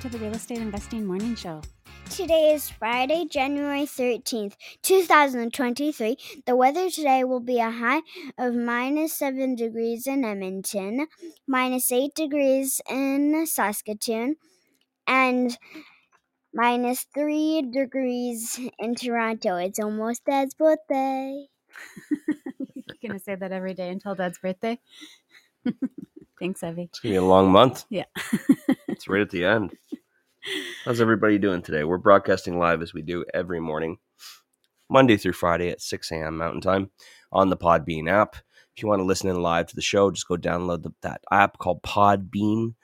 To the Real Estate Investing Morning Show. Today is Friday, January 13th, 2023. The weather today will be a high of minus 7 degrees in Edmonton, minus 8 degrees in Saskatoon, and minus 3 degrees in Toronto. It's almost Dad's birthday. You're going to say that every day until Dad's birthday? Thanks, Evie. It's gonna be a long month. Yeah. It's right at the end. How's everybody doing today? We're broadcasting live as we do every morning, Monday through Friday at 6 a.m. Mountain Time on the Podbean app. If you want to listen in live to the show, just go download the, that app called Podbean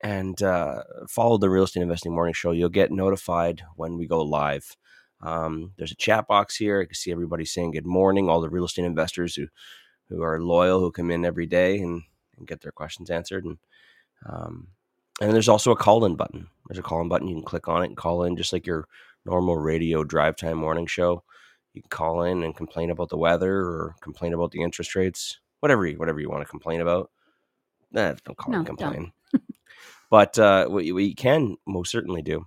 and uh, follow the Real Estate Investing Morning Show. You'll get notified when we go live. Um, there's a chat box here. I can see everybody saying good morning. All the real estate investors who who are loyal, who come in every day and, and get their questions answered. And um, and there's also a call in button. There's a call in button. You can click on it and call in just like your normal radio drive time morning show. You can call in and complain about the weather or complain about the interest rates, whatever you, whatever you want to complain about. Nah, don't call No, and complain. but uh, what, you, what you can most certainly do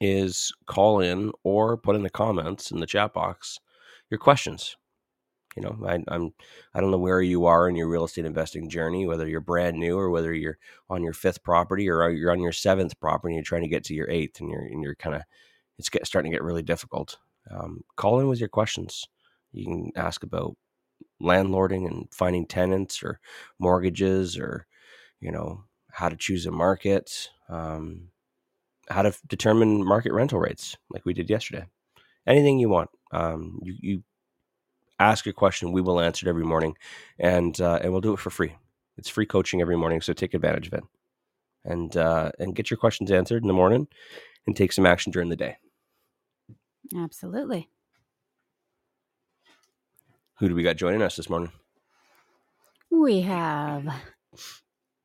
is call in or put in the comments in the chat box your questions. You know, I, I'm I don't know where you are in your real estate investing journey, whether you're brand new or whether you're on your fifth property or you're on your seventh property and you're trying to get to your eighth and you're and you're kind of it's get, starting to get really difficult. Um, call in with your questions. You can ask about landlording and finding tenants or mortgages or you know how to choose a market, um, how to determine market rental rates like we did yesterday. Anything you want, um, you, you ask your question. We will answer it every morning, and uh, and we'll do it for free. It's free coaching every morning, so take advantage of it, and uh, and get your questions answered in the morning, and take some action during the day. Absolutely. Who do we got joining us this morning? We have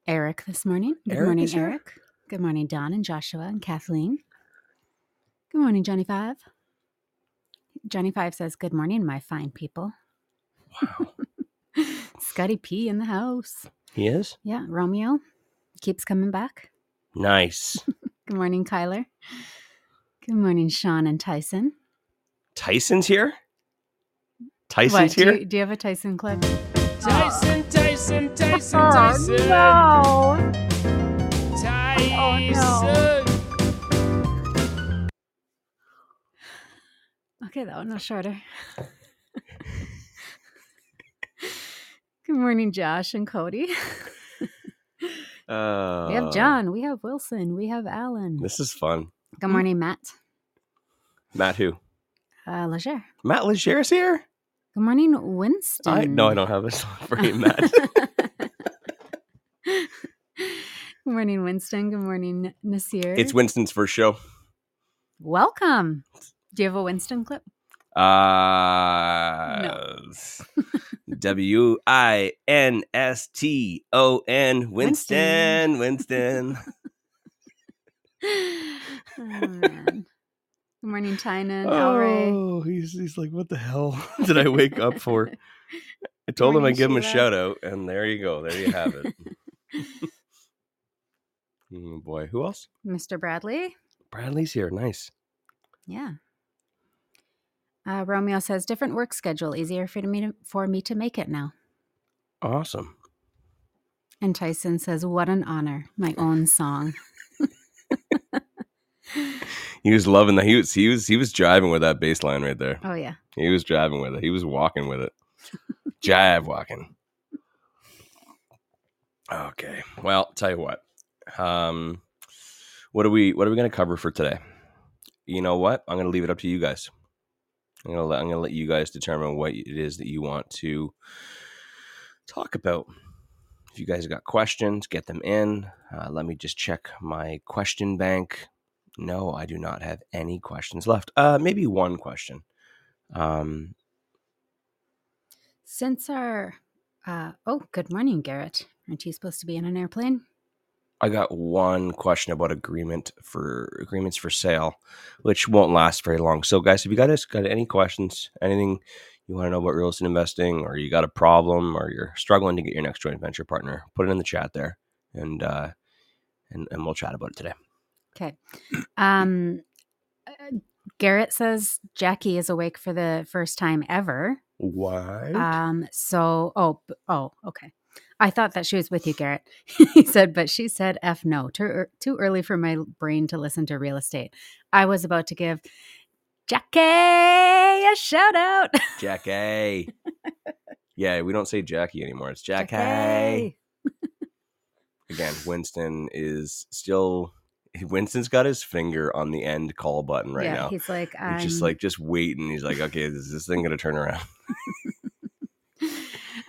Eric this morning. Good Eric morning? Eric. Good morning, Don and Joshua and Kathleen. Good morning, Johnny Five. Johnny Five says, Good morning, my fine people. Wow, Scotty P in the house. he is Yeah, Romeo keeps coming back. nice. Good morning, Kyler. Good morning, Sean and Tyson. Tyson's here. What, Tyson's do here. you, do you have a Tyson clip? Tyson, Tyson, Tyson, oh, Tyson. Oh, no. Tyson. no. Okay, that one was shorter. Good morning, Josh and Cody. Uh, We have John. We have Wilson. We have Alan. This is fun. Good morning, Matt. Matt, who? Uh, Leger. Matt Leger's here. Good morning, Winston. I no, I don't have this for you, Matt. Good morning, Winston. Good morning, Nasir. it's Winston's first show. Welcome. Do you have a Winston clip? Uh, W I N S T O N Winston. Winston. oh, man. Good morning, Tynan. Oh, he's he's like, what the hell did I wake up for? I told him I'd give him a shout out, and there you go. There you have it. oh boy, who else? Mr. Bradley. Bradley's here. Nice. Yeah. Uh, Romeo says different work schedule, easier for me to, for me to make it now. Awesome. And Tyson says, "What an honor, my own song." He was loving that. He was he was he was driving with that bass line right there. Oh yeah, He was driving with it. He was walking with it. Jive walking. Okay. Well, tell you what. Um, what are we What are we going to cover for today? You know what? I'm going to leave it up to you guys. I'm to let I'm to let you guys determine what it is that you want to talk about. if you guys have got questions, get them in. Uh, let me just check my question bank. No, I do not have any questions left. Uh, maybe one question. Um, Since our, uh, oh, good morning, Garrett. Aren't you supposed to be in an airplane? I got one question about agreement for agreements for sale, which won't last very long. So, guys, if you guys got any questions, anything you want to know about real estate investing, or you got a problem, or you're struggling to get your next joint venture partner, put it in the chat there, and uh, and and we'll chat about it today. Okay. Um, uh, Garrett says Jackie is awake for the first time ever. Why? Um, so, oh, oh, okay. I thought that she was with you, Garrett. he said, but she said, F no, too, too early for my brain to listen to real estate. I was about to give Jackie a shout out. Jackie. yeah, we don't say Jackie anymore. It's Jackie. Again, Winston is still. Winston's got his finger on the end call button right yeah, now. he's like, I'm He's just like just waiting. He's like, okay, is this thing gonna turn around?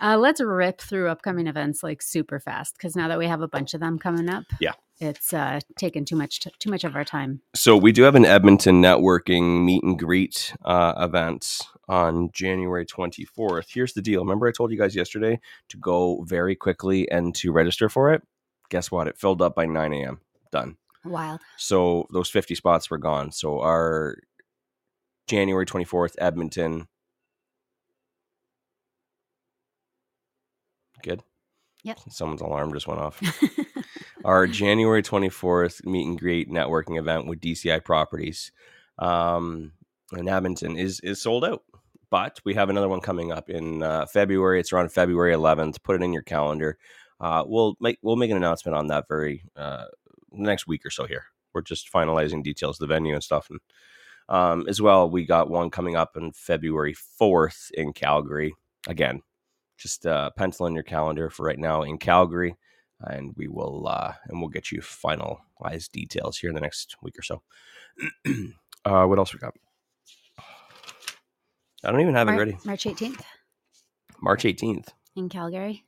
Uh, let's rip through upcoming events like super fast because now that we have a bunch of them coming up, Yeah. it's uh, taken too much too much of our time. So we do have an Edmonton networking meet and greet uh, event on January 24th. Here's the deal. Remember I told you guys yesterday to go very quickly and to register for it? Guess what? It filled up by 9 a.m. Done. Wild. So those 50 spots were gone. So our January 24th Edmonton. Good. Yep. Someone's alarm just went off. our January 24th meet and greet networking event with DCI Properties um, in Edmonton is is sold out. But we have another one coming up in uh, February. It's around February 11th. Put it in your calendar. Uh, we'll make we'll make an announcement on that very uh, next week or so. Here, we're just finalizing details, of the venue and stuff, and um, as well. We got one coming up on February 4th in Calgary. Again, just uh, pencil in your calendar for right now in Calgary and we will uh, and we'll get you finalized details here in the next week or so. uh, what else we got? I don't even have it ready. March 18th March 18th. in Calgary.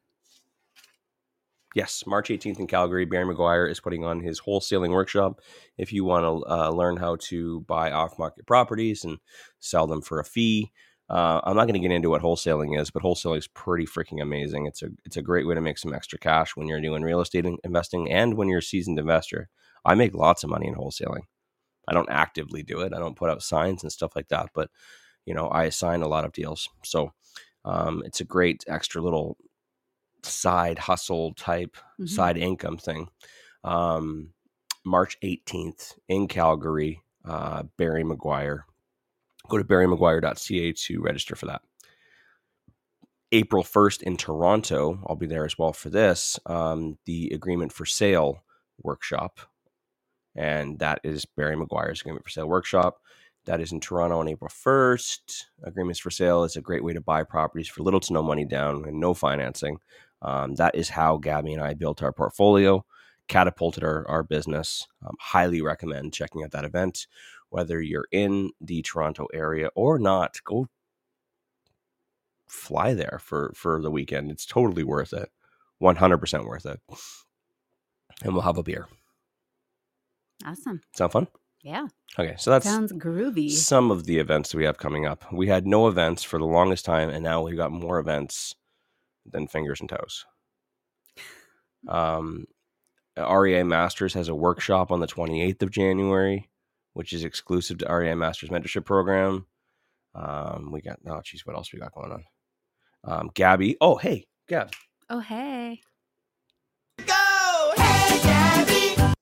Yes, March 18th in Calgary. Barry McGuire is putting on his wholesaling workshop. If you want to uh, learn how to buy off market properties and sell them for a fee, uh, I'm not going to get into what wholesaling is, but wholesaling is pretty freaking amazing. It's a it's a great way to make some extra cash when you're doing real estate investing and when you're a seasoned investor. I make lots of money in wholesaling. I don't actively do it. I don't put up signs and stuff like that, but you know, I assign a lot of deals. So um, it's a great extra little side hustle type Mhm. side income thing. Um, March 18th in Calgary, uh, Barry McGuire. Go to barrymcguire.ca to register for that. April 1st in Toronto, I'll be there as well for this, um, the agreement for sale workshop. And that is Barry McGuire's agreement for sale workshop. That is in Toronto on April 1st. Agreements for sale is a great way to buy properties for little to no money down and no financing. Um, that is how Gabby and I built our portfolio, catapulted our, our business. Um, highly recommend checking out that event. Whether you're in the Toronto area or not, go fly there for, for the weekend. It's totally worth it. 100% worth it. And we'll have a beer. Awesome. Sound fun? Yeah. Okay, so that's Sounds groovy. some of the events that we have coming up. We had no events for the longest time, and now we've got more events than fingers and toes. Um, REI Masters has a workshop on the 28th of January, which is exclusive to REI Masters mentorship program. Um, we got oh geez, what else we got going on? Um, Gabby. Oh hey, Gab. Oh, hey. Go hey Gabby.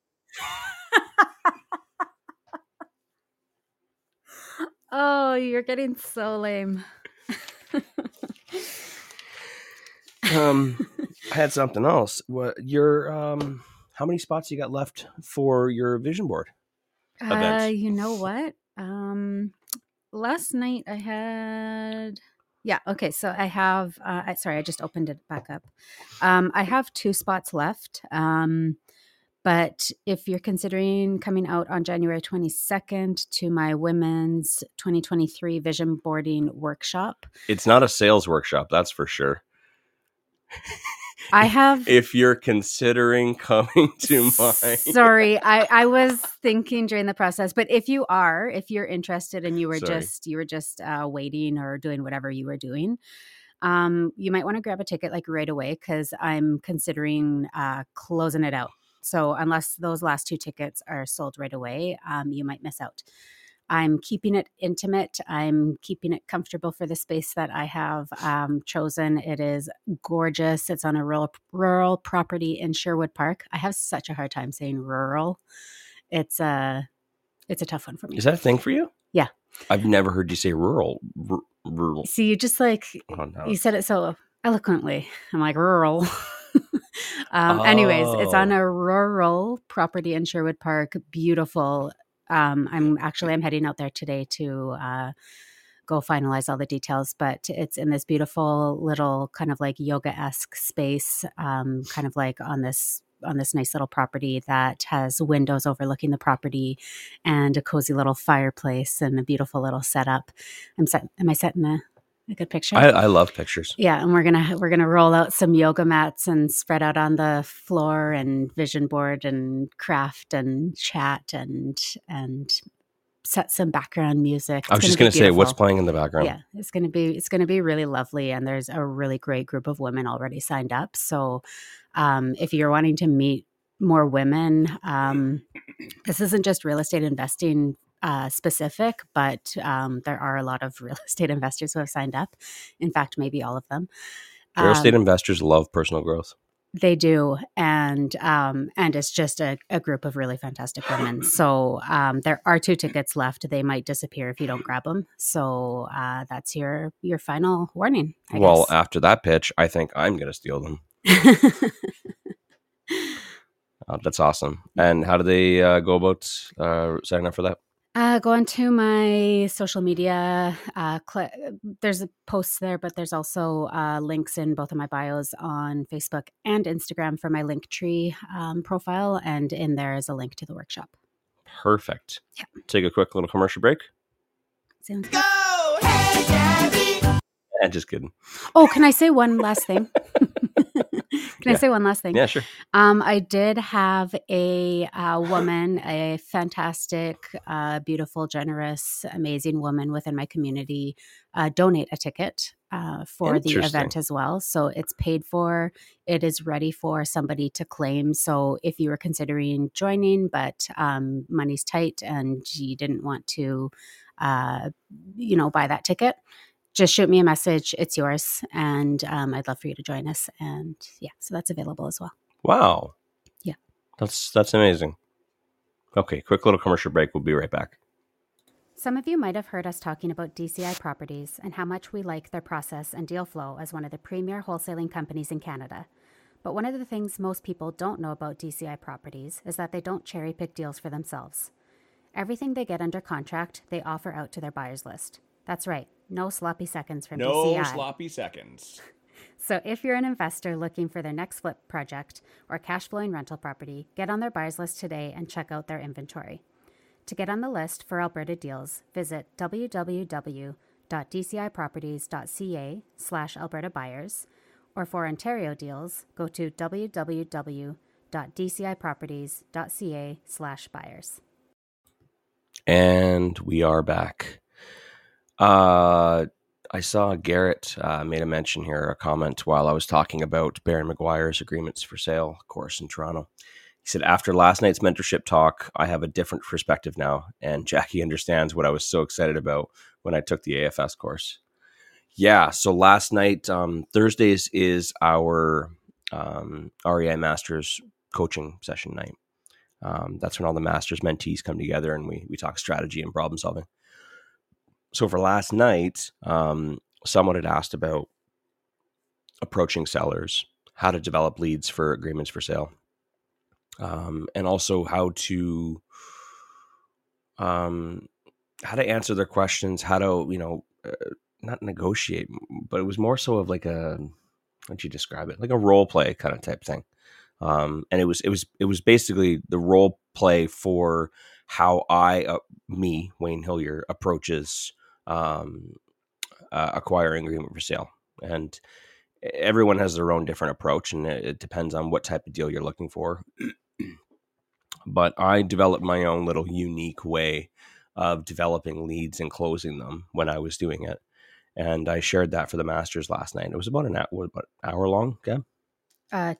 oh, you're getting so lame. Um, I had something else. What your um? How many spots you got left for your vision board? Uh, you know what? Um, last night I had. Yeah. Okay. So I have. Uh, I, sorry, I just opened it back up. Um, I have two spots left. Um, but if you're considering coming out on January 22nd to my women's 2023 vision boarding workshop, It's not a sales workshop, that's for sure. I have. if you're considering coming to mine. Sorry, I, I was thinking during the process, but if you are, if you're interested and you were Sorry. just you were just uh, waiting or doing whatever you were doing, um, you might want to grab a ticket like right away because I'm considering uh, closing it out. So unless those last two tickets are sold right away, um, you might miss out. I'm keeping it intimate. I'm keeping it comfortable for the space that I have um, chosen. It is gorgeous. It's on a rural rural property in Sherwood Park. I have such a hard time saying rural. It's a it's a tough one for me. Is that a thing for you? Yeah. I've never heard you say rural. R- rural. See, you just like Oh, no. you said it so eloquently. I'm like rural. um, Anyways, it's on Oh. a rural property in Sherwood Park. Beautiful. Um, I'm actually I'm heading out there today to uh, go finalize all the details, but it's in this beautiful little kind of like yoga esque space, um, kind of like on this on this nice little property that has windows overlooking the property and a cozy little fireplace and a beautiful little setup. I'm set. Am I setting a, a good picture? I, I love pictures. Yeah, and we're gonna we're gonna roll out some yoga mats and spread out on the floor and vision board and craft and chat and and set some background music. I was It's just going to say, what's playing in the background? Yeah, it's gonna be it's gonna be really lovely, and there's a really great group of women already signed up. So, um, if you're wanting to meet more women, um, this isn't just real estate investing uh, specific, but um, there are a lot of real estate investors who have signed up. In fact, maybe all of them. Real estate Um, investors love personal growth. they do, and um, and it's just a, a group of really fantastic women. So um, there are two tickets left. They might disappear if you don't grab them. So uh, that's your your final warning. I well, guess. after that pitch, I think I'm going to steal them. Uh, that's awesome. And how do they uh, go about uh, signing up for that? Uh, go onto my social media. Uh, cl- there's a posts there, but there's also uh, links in both of my bios on Facebook and Instagram for my Linktree um, profile, and in there is a link to the workshop. Perfect. Yeah. Take a quick little commercial break. Sounds good. And just kidding. Oh, can I say one last thing? can I say one last thing? Yeah, sure. Um, I did have a uh, woman, a fantastic, uh, beautiful, generous, amazing woman within my community, uh, donate a ticket uh, for the event as well. So it's paid for. It is ready for somebody to claim. So if you were considering joining, but um, money's tight and you didn't want to, uh, you know, buy that ticket. Just shoot me a message. It's yours, and um, I'd love for you to join us. And yeah, so that's available as well. Wow. Yeah. That's that's amazing. Okay, quick little commercial break. We'll be right back. Some of you might have heard us talking about DCI Properties and how much we like their process and deal flow as one of the premier wholesaling companies in Canada. But one of the things most people don't know about DCI Properties is that they don't cherry pick deals for themselves. Everything they get under contract, they offer out to their buyers list. That's right, no sloppy seconds from No DCI. sloppy seconds. So if you're an investor looking for their next flip project or cash flowing rental property, get on their buyers list today and check out their inventory. To get on the list for Alberta deals, visit www.dciproperties.ca slash Alberta buyers, or for Ontario deals, go to www.dciproperties.ca slash buyers. And we are back. Uh, I saw Garrett uh, made a mention here, a comment while I was talking about Barry McGuire's agreements for sale course in Toronto. He said, After last night's mentorship talk, I have a different perspective now. And Jackie understands what I was so excited about when I took the AFS course. Yeah. So last night, um, Thursdays is our um, REI Masters coaching session night. Um, that's when all the masters mentees come together and we we talk strategy and problem solving. So for last night, um, someone had asked about approaching sellers, how to develop leads for agreements for sale, um, and also how to um, how to answer their questions, how to you know uh, not negotiate, but it was more so of like a how'd you describe it? Like a role play kind of type thing. Um, and it was it was it was basically the role play for how I uh, me Wayne Hillier approaches um, uh, acquiring agreement for sale, and everyone has their own different approach, and it, it depends on what type of deal you're looking for. but I developed my own little unique way of developing leads and closing them when I was doing it. And I shared that for the masters last night. It was about an hour, what, about an hour long. Okay. Uh,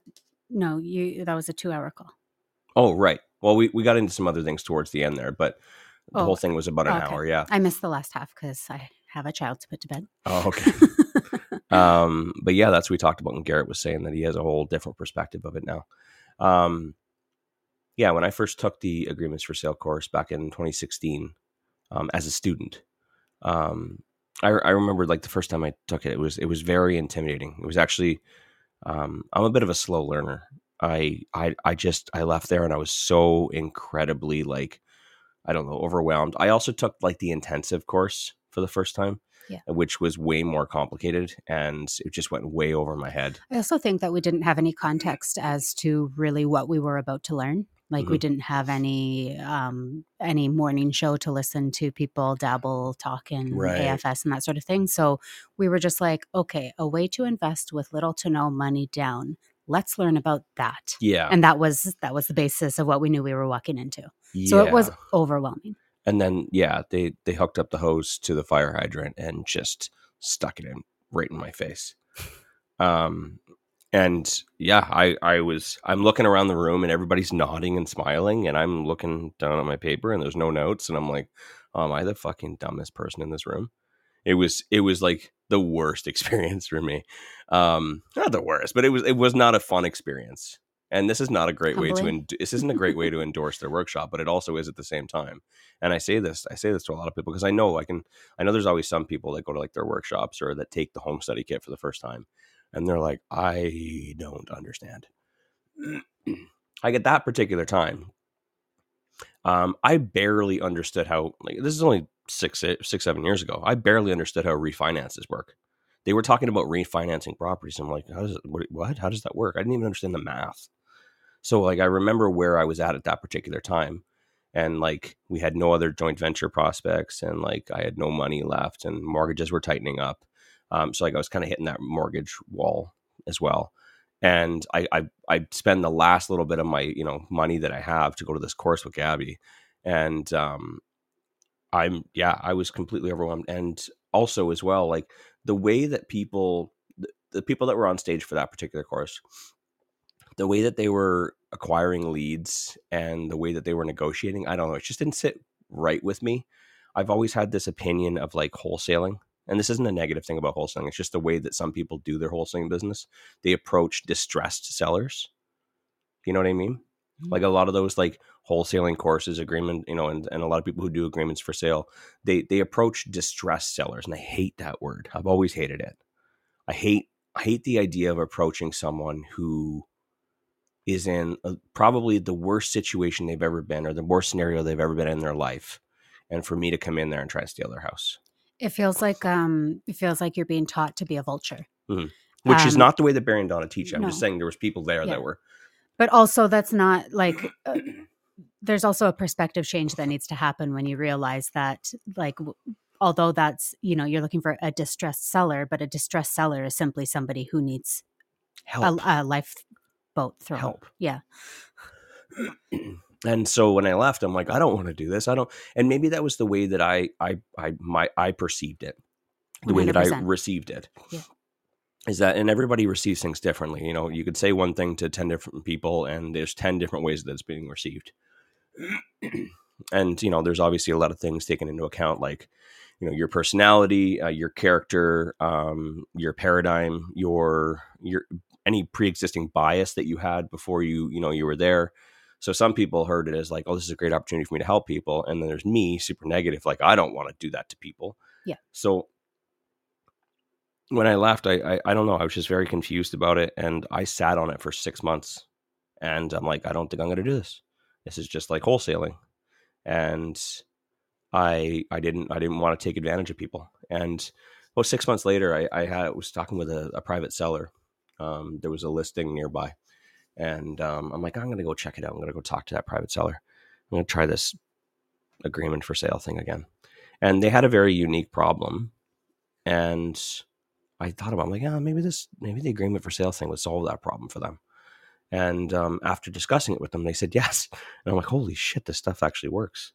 no, you. That was a two-hour call. Oh, right. Well, we, we got into some other things towards the end there, but the Oh, whole thing was about an okay. hour. Yeah. I missed the last half because I have a child to put to bed. Oh, okay. um, but yeah, that's what we talked about. And Garrett was saying that he has a whole different perspective of it now. Um, yeah, when I first took the agreements for sale course back in 2016 um, as a student, um, I, I remember like the first time I took it, it was it was very intimidating. It was actually um, I'm a bit of a slow learner. I I I just I left there and I was so incredibly like I don't know overwhelmed. I also took like the intensive course for the first time, Yeah. which was way more complicated and it just went way over my head. I also think that we didn't have any context as to really what we were about to learn. Like we didn't have any um, any morning show to listen to people dabble, talk in Right. AFS and that sort of thing. So we were just like, okay, a way to invest with little to no money down. Let's learn about that. Yeah, And that was that was the basis of what we knew we were walking into. So it was overwhelming. and then yeah, they they hooked up the hose to the fire hydrant and just stuck it in right in my face. Um, and yeah, I I was I'm looking around the room and everybody's nodding and smiling, and I'm looking down at my paper and there's no notes, and I'm like, oh, am I the fucking dumbest person in this room? It was it was like the worst experience for me. Um, not the worst, but it was it was not a fun experience. And this is not a great way to end- this isn't a great way to endorse their workshop, but it also is at the same time. And I say this I say this to a lot of people because I know I can I know there's always some people that go to like their workshops or that take the home study kit for the first time and they're like, I don't understand. like at that particular time, um, I barely understood how like this is only six six seven years ago. I barely understood how refinances work. They were talking about refinancing properties. I'm like, how does it, what, what? How does that work? I didn't even understand the math. So like, I remember where I was at at that particular time, and like we had no other joint venture prospects, and like I had no money left, and mortgages were tightening up. Um, so like I was kind of hitting that mortgage wall as well. And I, I I spend the last little bit of my you know money that I have to go to this course with Gabby, and um, I'm yeah I was completely overwhelmed. And also as well like the way that people the, the people that were on stage for that particular course, the way that they were acquiring leads and the way that they were negotiating, I don't know, it just didn't sit right with me. I've always had this opinion of like wholesaling and this isn't a negative thing about wholesaling it's just the way that some people do their wholesaling business they approach distressed sellers you know what i mean like a mm. lot of those like wholesaling courses agreement you know and, and a lot of people who do agreements for sale they they approach distressed sellers and i hate that word i've always hated it i hate i hate the idea of approaching someone who is in a, probably the worst situation they've ever been or the worst scenario they've ever been in their life and for me to come in there and try and steal their house It feels like um it feels like you're being taught to be a vulture. which is Um, not the way that Barry and Donna teach. I'm just saying there was people there Yeah. that were But also that's not like uh, there's also a perspective change that needs to happen when you realize that like w- although that's you know you're looking for a distressed seller but a distressed seller is simply somebody who needs help. a, a lifeboat thrown Help. yeah and so when I left, I'm like, I don't want to do this. I don't. And maybe that was the way that I I I my I perceived it, the way that I received it. Yeah. Is that and everybody receives things differently. You know, you could say one thing to ten different people, and there's ten different ways that it's being received. And you know, there's obviously a lot of things taken into account, like you know your personality, uh, your character, um, your paradigm, your your any pre-existing bias that you had before you you know you were there. So some people heard it as like, oh, this is a great opportunity for me to help people, and then there's me, super negative, like I don't want to do that to people. Yeah. So when I left, I, I I don't know, I was just very confused about it, and I sat on it for six months, and I'm like, I don't think I'm going to do this. This is just like wholesaling, and I I didn't I didn't want to take advantage of people. And well, six months later, I, I had was talking with a, a private seller. Um, there was a listing nearby, and um, I'm like, I'm gonna go check it out. I'm gonna go talk to that private seller. I'm gonna try this agreement for sale thing again. And they had a very unique problem, and I thought about, I'm like, yeah, maybe this, maybe the agreement for sale thing would solve that problem for them. And um, after discussing it with them, they said yes. And I'm like, holy shit, this stuff actually works.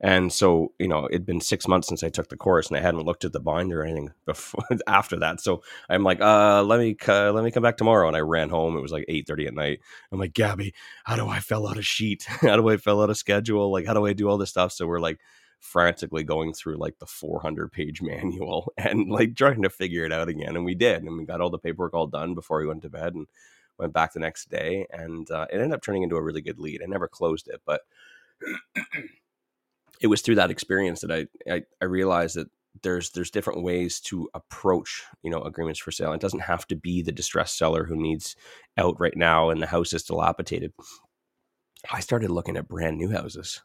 And so, you know, it'd been six months since I took the course, and I hadn't looked at the binder or anything before after that. So I'm like, uh, let me uh, let me come back tomorrow. And I ran home. It was like eight thirty at night. I'm like, Gabby, how do I fill out a sheet? how do I fill out a schedule? Like, how do I do all this stuff? So we're like frantically going through like the 400 page manual and like trying to figure it out again. And we did, and we got all the paperwork all done before we went to bed, and went back the next day, and uh, it ended up turning into a really good lead. I never closed it, but it was through that experience that I, I I realized that there's there's different ways to approach you know agreements for sale. It doesn't have to be the distressed seller who needs out right now and the house is dilapidated. I started looking at brand new houses,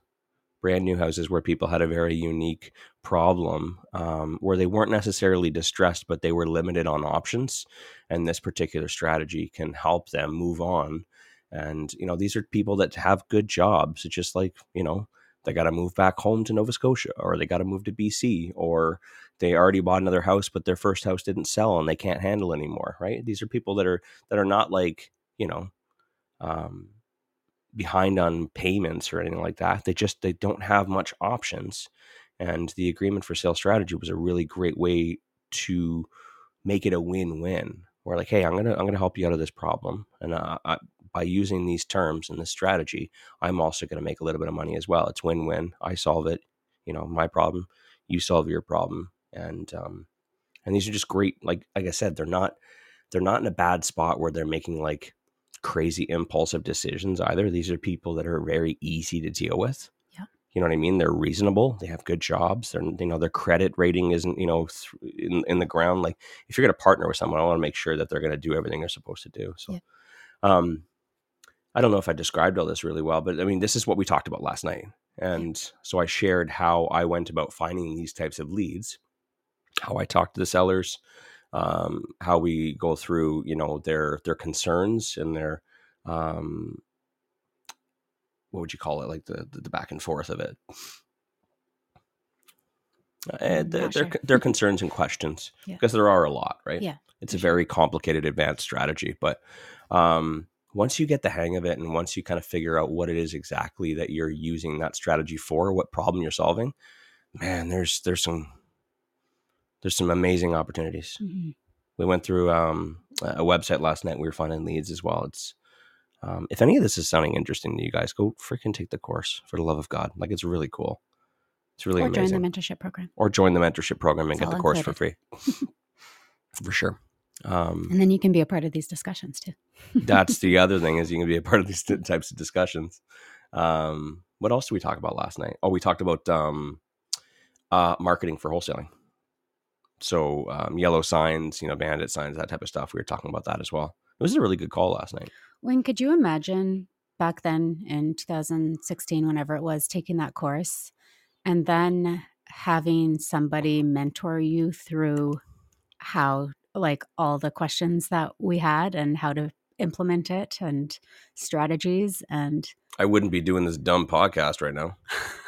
brand new houses where people had a very unique problem um, where they weren't necessarily distressed, but they were limited on options, and this particular strategy can help them move on. And you know these are people that have good jobs. It's just like you know they got to move back home to Nova Scotia or they got to move to BC or they already bought another house but their first house didn't sell and they can't handle anymore right these are people that are that are not like you know um, behind on payments or anything like that they just they don't have much options and the agreement for sale strategy was a really great way to make it a win-win we're like hey i'm gonna i'm gonna help you out of this problem and uh, I, by using these terms and this strategy, I'm also to make a little bit of money as well. It's win win. I solve it, you know, my problem, you solve your problem, and um, and these are just great. Like like I said, they're not they're not in a bad spot where they're making like crazy impulsive decisions either. These are people that are very easy to deal with. Yeah. You know what I mean? They're reasonable. They have good jobs. They're, you know, their credit rating isn't, you know, in, in the ground. Like if you're going to partner with someone, I want to make sure that they're going to do everything they're supposed to do. So, Yeah. um, I don't know if I described all this really well, but I mean, this is what we talked about last night. And so I shared how I went about finding these types of leads, how I talked to the sellers, um, how we go through, you know, their their concerns and their um, what would you call it, like the the, the back and forth of it, and I'm their their, sure. their concerns and questions Yeah. because there are a lot, right? Yeah, it's a very complicated advanced strategy but um, once you get the hang of it and once you kind of figure out what it is exactly that you're using that strategy for what problem you're solving man there's there's some there's some amazing opportunities Mhm. we went through um, a website last night we were finding leads as well it's um, if any of this is sounding interesting to you guys go freaking take the course for the love of god like it's really cool it's really or join amazing the mentorship program, or join the mentorship program and It's get the course for free for sure um, and then you can be a part of these discussions too. that's the other thing is you can be a part of these types of discussions. Um, what else did we talk about last night? Oh, we talked about um, uh, marketing for wholesaling. So um, yellow signs, you know, bandit signs, that type of stuff. We were talking about that as well. It was a really good call last night. When could you imagine back then in 2016, whenever it was, taking that course and then having somebody mentor you through how, like, all the questions that we had and how to implement it and strategies and I wouldn't be doing this dumb podcast right now.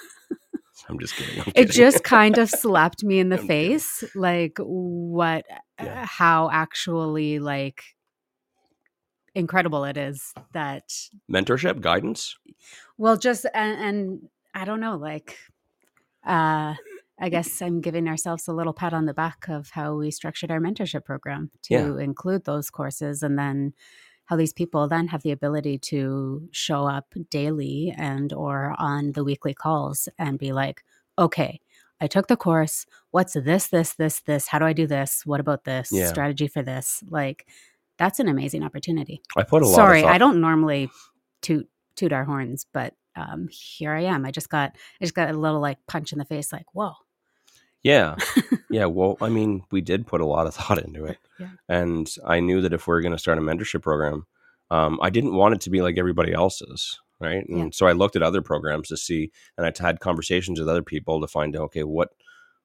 I'm just kidding. I'm it just kind of slapped me in the I'm kidding. face like what Yeah. uh, how actually like incredible it is that mentorship guidance. well just and, and i don't know like uh i guess i'm giving ourselves a little pat on the back of how we structured our mentorship program to Yeah. include those courses and then how these people then have the ability to show up daily and or on the weekly calls and be like okay i took the course. What's this this this this? How do i do this? What about this? Yeah. strategy for this? Like that's an amazing opportunity. I put a lot. sorry i don't normally toot toot our horns but um here i am. I just got i just got a little like punch in the face like whoa Yeah. yeah. Well, I mean, we did put a lot of thought into it. Yeah. And I knew that if we are going to start a mentorship program, um, I didn't want it to be like everybody else's. Right. And Yeah. so I looked at other programs to see, and I had conversations with other people to find out, okay, what,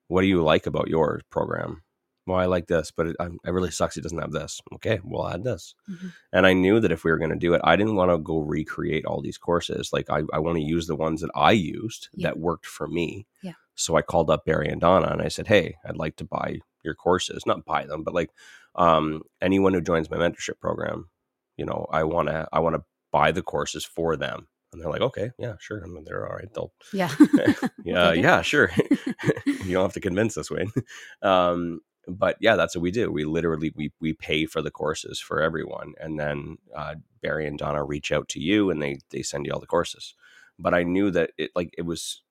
what do you like about your program? Well, I like this, but it, I, it really sucks. It doesn't have this. Okay, we'll add this. Mhm. And I knew that if we were going to do it, I didn't want to go recreate all these courses. Like I, I want to use the ones that I used Yeah. that worked for me. Yeah. So I called up Barry and Donna and I said, Hey, I'd like to buy your courses. Not buy them, but like Um, anyone who joins my mentorship program, you know, I want to I want to buy the courses for them, and they're like, okay, yeah, sure. I mean, they're all right. They'll Yeah. yeah, yeah, sure. you don't have to convince us, Wayne. Um, but yeah, that's what we do. We literally we we pay for the courses for everyone, and then uh, Barry and Donna reach out to you, and they they send you all the courses. But I knew that it like it was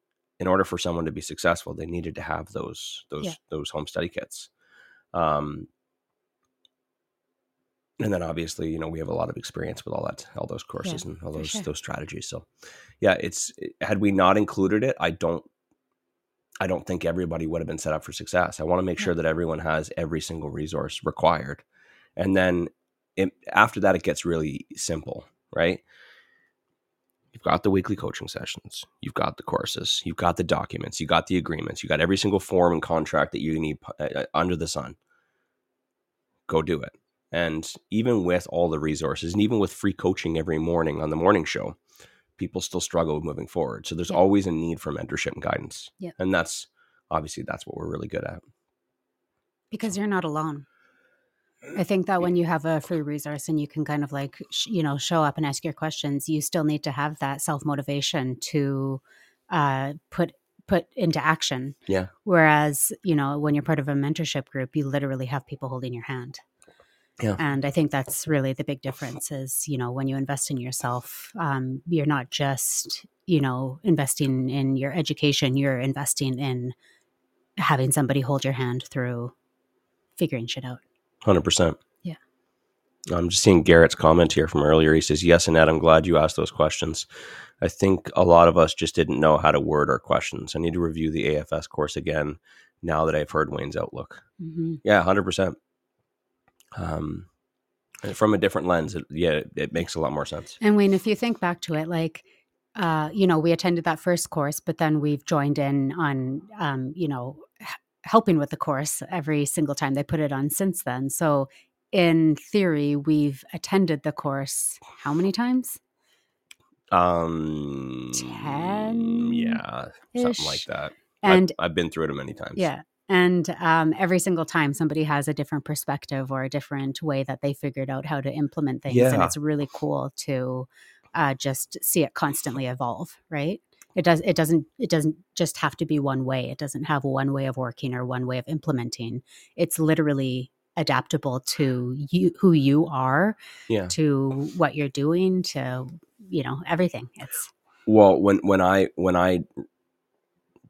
in order for someone to be successful, they needed to have those those Yeah. those home study kits. Um, and then obviously, you know, we have a lot of experience with all that, all those courses and all those sure. those strategies. So, yeah, it's had we not included it, I don't, I don't think everybody would have been set up for success. I want to make Yeah. sure that everyone has every single resource required, and then it, after that, it gets really simple, right? You've got the weekly coaching sessions, you've got the courses, you've got the documents, you got the agreements, you got every single form and contract that you need uh, uh, under the sun. Go do it. And even with all the resources, and even with free coaching every morning on the morning show, people still struggle with moving forward. So there's Yeah. always a need for mentorship and guidance. Yeah. And that's obviously that's what we're really good at. because you're not alone. I think that when you have a free resource and you can kind of like, sh- you know, show up and ask your questions, you still need to have that self motivation to uh, put put into action. Yeah. Whereas, you know, when you're part of a mentorship group, you literally have people holding your hand. Yeah. And I think that's really the big difference is, you know, when you invest in yourself, um, you're not just, you know, investing in your education, you're investing in having somebody hold your hand through figuring shit out. Hundred percent. Yeah. I'm just seeing Garrett's comment here from earlier. He says, "Yes, Annette, I'm glad you asked those questions. I think a lot of us just didn't know how to word our questions. I need to review the AFS course again now that I've heard Wayne's outlook. Mm-hmm. Yeah, hundred percent. Um, from a different lens, it, yeah, it, it makes a lot more sense. And Wayne, if you think back to it, like, uh, you know, we attended that first course, but then we've joined in on, um, you know, helping with the course every single time they put it on since then. So, in theory, we've attended the course how many times? Um, 10 yeah, something like that. And I've, I've been through it many times. Yeah. And um, every single time somebody has a different perspective or a different way that they figured out how to implement things. And it's really cool to uh, just see it constantly evolve, right? It does it doesn't it doesn't just have to be one way. It doesn't have one way of working or one way of implementing. It's literally adaptable to you who you are, yeah. to what you're doing, to you know, everything. It's Well, when when I when I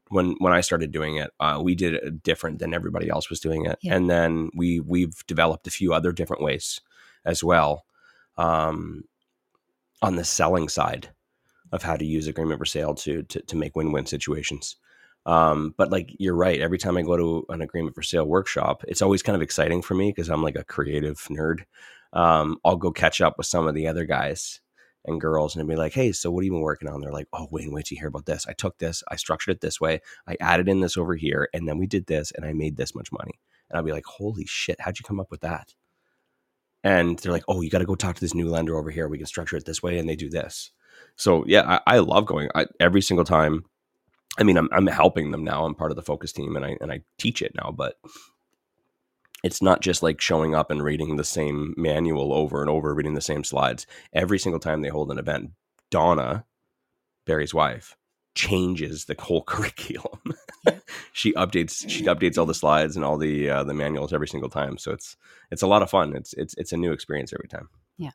when when I started doing it, uh, we did it different than everybody else was doing it, Yeah. and then we we've developed a few other different ways as well um, on the selling side of how to use agreement for sale to to, to make win win situations. Um, but like you're right, every time I go to an agreement for sale workshop, it's always kind of exciting for me because I'm like a creative nerd. Um, I'll go catch up with some of the other guys and girls and be like, hey, so what have you been working on? They're like, oh, wait till you hear about this. I took this, I structured it this way, I added in this over here, and then we did this, and I made this much money. And I'll be like, holy shit, how'd you come up with that? And they're like, oh, you got to go talk to this new lender over here. We can structure it this way, and they do this. So yeah, I, I love going I, every single time. I mean, I'm I'm helping them now. I'm part of the focus team, and I and I teach it now, but it's not just like showing up and reading the same manual over and over, reading the same slides. Every single time they hold an event, Donna, Barry's wife, changes the whole curriculum. she updates she updates all the slides and all the uh, the manuals every single time. So it's it's a lot of fun. It's it's it's a new experience every time. Yeah.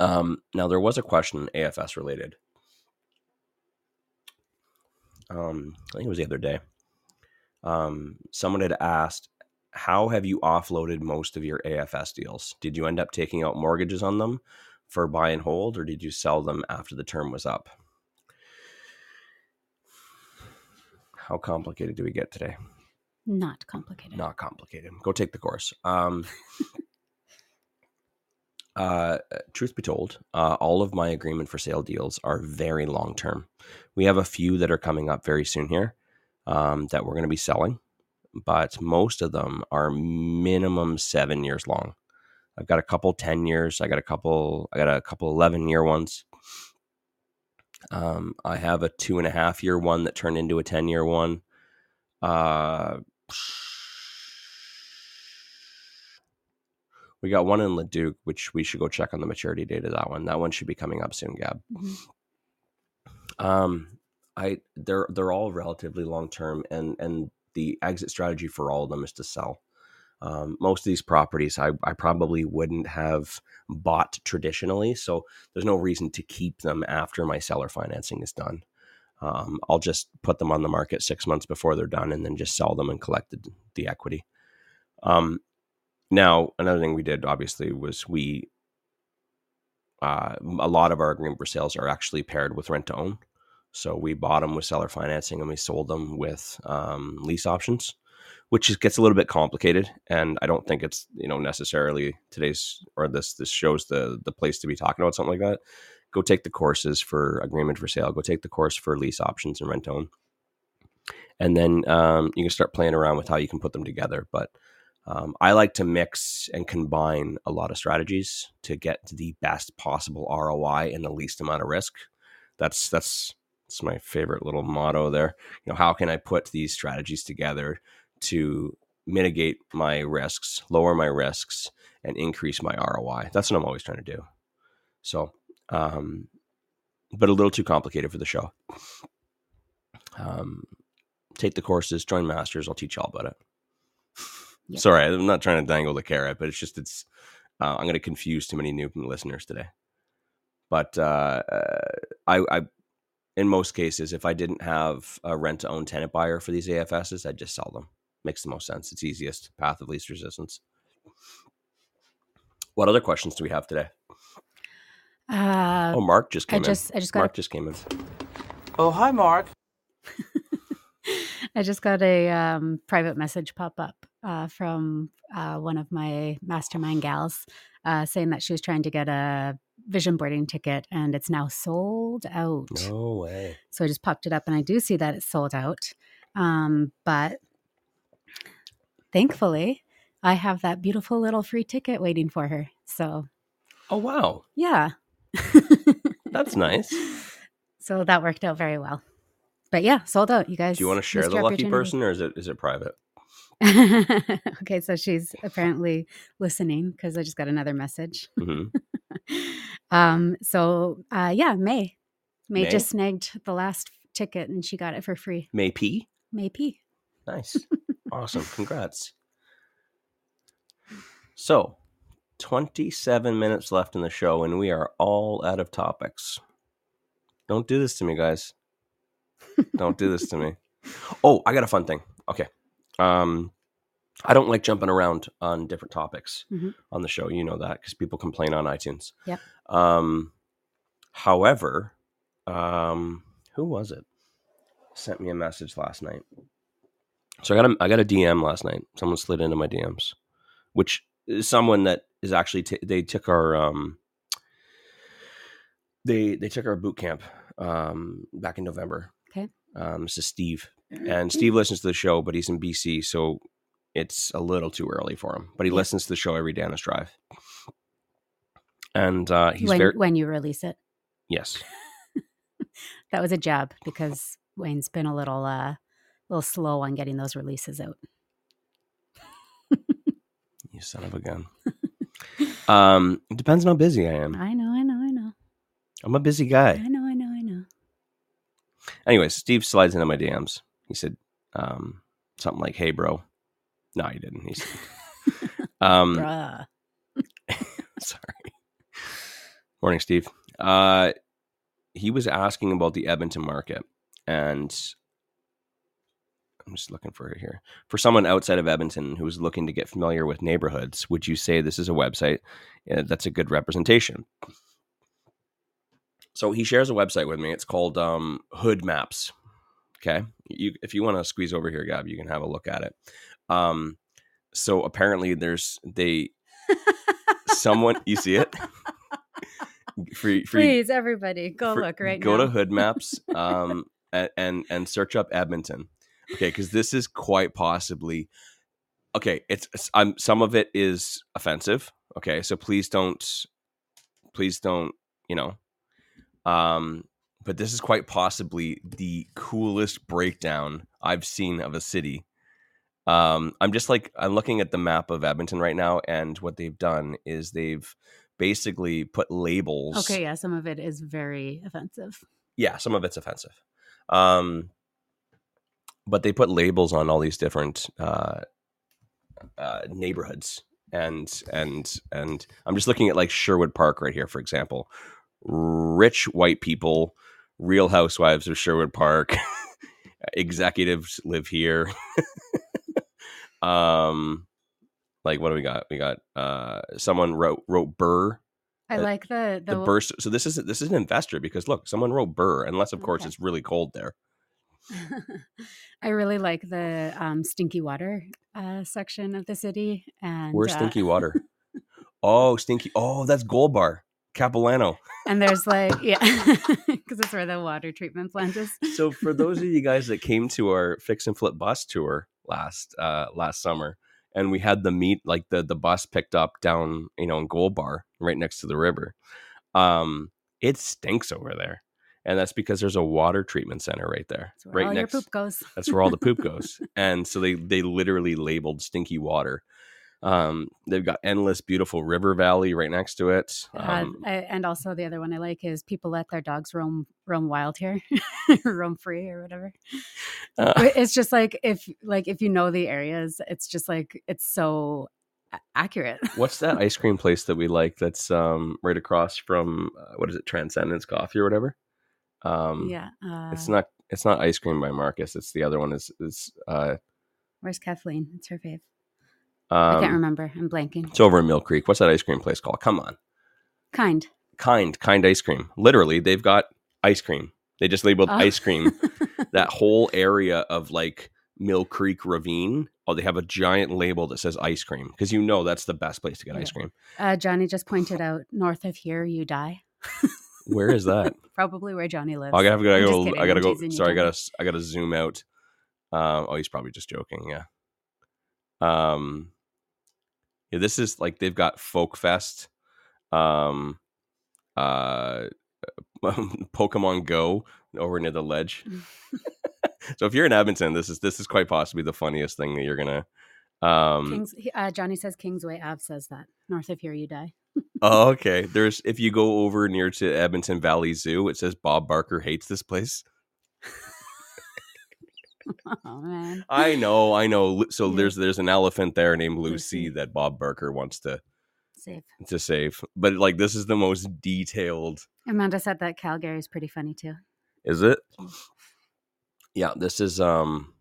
Um, now there was a question AFS related. Um, I think it was the other day. Um, someone had asked, "How have you offloaded most of your AFS deals? Did you end up taking out mortgages on them for buy and hold, or did you sell them after the term was up?" How complicated do we get today? not complicated. Not complicated. Go take the course. Um, uh, truth be told, uh, all of my agreement for sale deals are very long term. We have a few that are coming up very soon here um, that we're going to be selling, but most of them are minimum seven years long. I've got a couple 10 years. I got a couple, I got a couple 11 year ones. Um, I have a two and a half year one that turned into a 10 year one. Uh, We got one in Leduc, which we should go check on the maturity date of that one. That one should be coming up soon, Gab. Mhm. Um, I they're they're all relatively long term, and and the exit strategy for all of them is to sell. Um, most of these properties, I I probably wouldn't have bought traditionally, so there's no reason to keep them after my seller financing is done. Um, I'll just put them on the market six months before they're done, and then just sell them and collect the, the equity. Um, now, another thing we did obviously was we uh, a lot of our agreement for sales are actually paired with rent to own. So we bought them with seller financing and we sold them with um, lease options, which gets a little bit complicated. And I don't think it's you know necessarily today's or this this shows the the place to be talking about something like that. Go take the courses for agreement for sale. Go take the course for lease options and rent to own, and then um, you can start playing around with how you can put them together. But um, I like to mix and combine a lot of strategies to get the best possible ROI and the least amount of risk. That's that's that's my favorite little motto there. You know, how can I put these strategies together to mitigate my risks, lower my risks, and increase my ROI? That's what I'm always trying to do. So, um, but a little too complicated for the show. Um, take the courses, join masters. I'll teach you all about it. Yep. Sorry, I'm not trying to dangle the carrot, but it's just it's. Uh, I'm going to confuse too many new listeners today. But uh, uh, I, I, in most cases, if I didn't have a rent to own tenant buyer for these AFSs, I'd just sell them. Makes the most sense. It's easiest path of least resistance. What other questions do we have today? Uh, oh, Mark just I came just in. I just got Mark just came in. Oh, hi, Mark. I just got a um, private message pop up uh, from uh, one of my mastermind gals uh, saying that she was trying to get a vision boarding ticket and it's now sold out. No way. So I just popped it up and I do see that it's sold out. Um, but thankfully, I have that beautiful little free ticket waiting for her. So Oh wow, yeah. that's nice. So that worked out very well. But yeah, sold out. You guys. Do you want to share the lucky person, or is it is it private? okay, so she's apparently listening because I just got another message. hmm um, so uh, yeah, May. May, May? just snagged the last ticket and she got it for free. May P. May P. Nice. awesome. Congrats. So, 27 minutes left in the show, and we are all out of topics. Don't do this to me, guys. Don't do this to me. Oh, I got a fun thing. Okay. Um, I don't like jumping around on different topics Mhm. on the show. You know that because people complain on iTunes. Yeah. Um, however, um, who was it? Sent me a message last night. So I got a I got a DM last night. Someone slid into my DMs, which is someone that is actually t- they took our um they they took our boot camp um back in November. Okay. Um, this is Steve, and Steve listens to the show, but he's in BC, so it's a little too early for him. But he Yeah. listens to the show every day on his drive, and uh, he's when very when you release it. yes. That was a jab because Wayne's been a little uh little slow on getting those releases out. You son of a gun. um, it depends on how busy I am. I know, I know, I know. I'm a busy guy. I know, I know, I know. Anyways, Steve slides into my DMs. He said um, something like, "Hey, bro." No, he didn't. He said, um, Bruh. sorry. Morning, Steve. Uh, he was asking about the Edmonton market, and I'm just looking for it here. For someone outside of Edmonton who's looking to get familiar with neighborhoods, would you say this is a website uh, that's a good representation? So he shares a website with me. It's called um, Hood Maps. Okay, you if you want to squeeze over here, Gab, you can have a look at it. Um, so apparently, there's they someone you see it for, for Please, everybody, go for- look right go now. Go to hood maps um and and, and search up edmonton okay because this is quite possibly okay it's, it's i'm some of it is offensive okay so please don't please don't you know um but this is quite possibly the coolest breakdown i've seen of a city Um, I'm just like I'm looking at the map of Edmonton right now, and what they've done is they've basically put labels. Okay, yeah, some of it is very offensive. yeah, some of it's offensive. Um, but they put labels on all these different uh, uh, neighborhoods, and and and I'm just looking at like Sherwood Park right here, for example. Rich white people, Real Housewives of Sherwood Park, executives live here. um, like what do we got? We got uh, someone wrote wrote Burr I Uh, like the the, the burst so this is this is an investor because look someone wrote burr unless of course Okay. it's really cold there I really like the um, stinky water uh, section of the city. And where's uh, stinky water oh stinky oh that's gold bar capilano and there's like yeah, because it's where the water treatment plant is. so for those of you guys that came to our fix and flip bus tour last uh last summer and we had the meet like the the bus picked up down you know in gold bar right next to the river um it stinks over there and that's because there's a water treatment center right there That's where right all next your poop goes. That's where all the poop goes. And so they they literally labeled stinky water. Um, they've got endless beautiful river valley right next to it. Uh, Um, I, and also the other one I like is people let their dogs roam roam wild here, roam free or whatever. uh, it's just like if like if you know the areas, it's just like it's so accurate. what's that ice cream place that we like? That's um right across from uh, what is it, Transcendence Coffee or whatever. Um, yeah, uh, it's not it's not ice cream by Marcus. It's the other one. Is is uh Where's Kathleen? It's her fave. Um, I can't remember. I'm blanking. It's over in Mill Creek. What's that ice cream place called? Come on, Kind. kind kind ice cream. Literally, they've got ice cream. They just labeled Oh. ice cream that whole area of like Mill Creek Ravine, oh, they have a giant label that says ice cream because you know that's the best place to get ice cream. Uh, Johnny just pointed out north of here, you die. Where is that? Probably where Johnny lives. Oh, I gotta, I gotta go. kidding, I gotta go. Sorry, I gotta. I gotta zoom out. Um, oh, he's probably just joking. Yeah. Um, yeah. This is like they've got Folk Fest, um, uh, Pokemon Go over near the ledge. so if you're in Edmonton, this is this is quite possibly the funniest thing that you're gonna. Um, Kings, uh, Johnny says Kingsway Ave says that. North of here, you die. oh, okay. There's if you go over near to Edmonton Valley Zoo, it says Bob Barker hates this place. Oh man. I know, I know. So Yeah. there's there's an elephant there named Lucy, that Bob Barker wants to Safe. to save. But like this is the most detailed. Amanda said that Calgary is pretty funny too. Is it? Yeah, this is um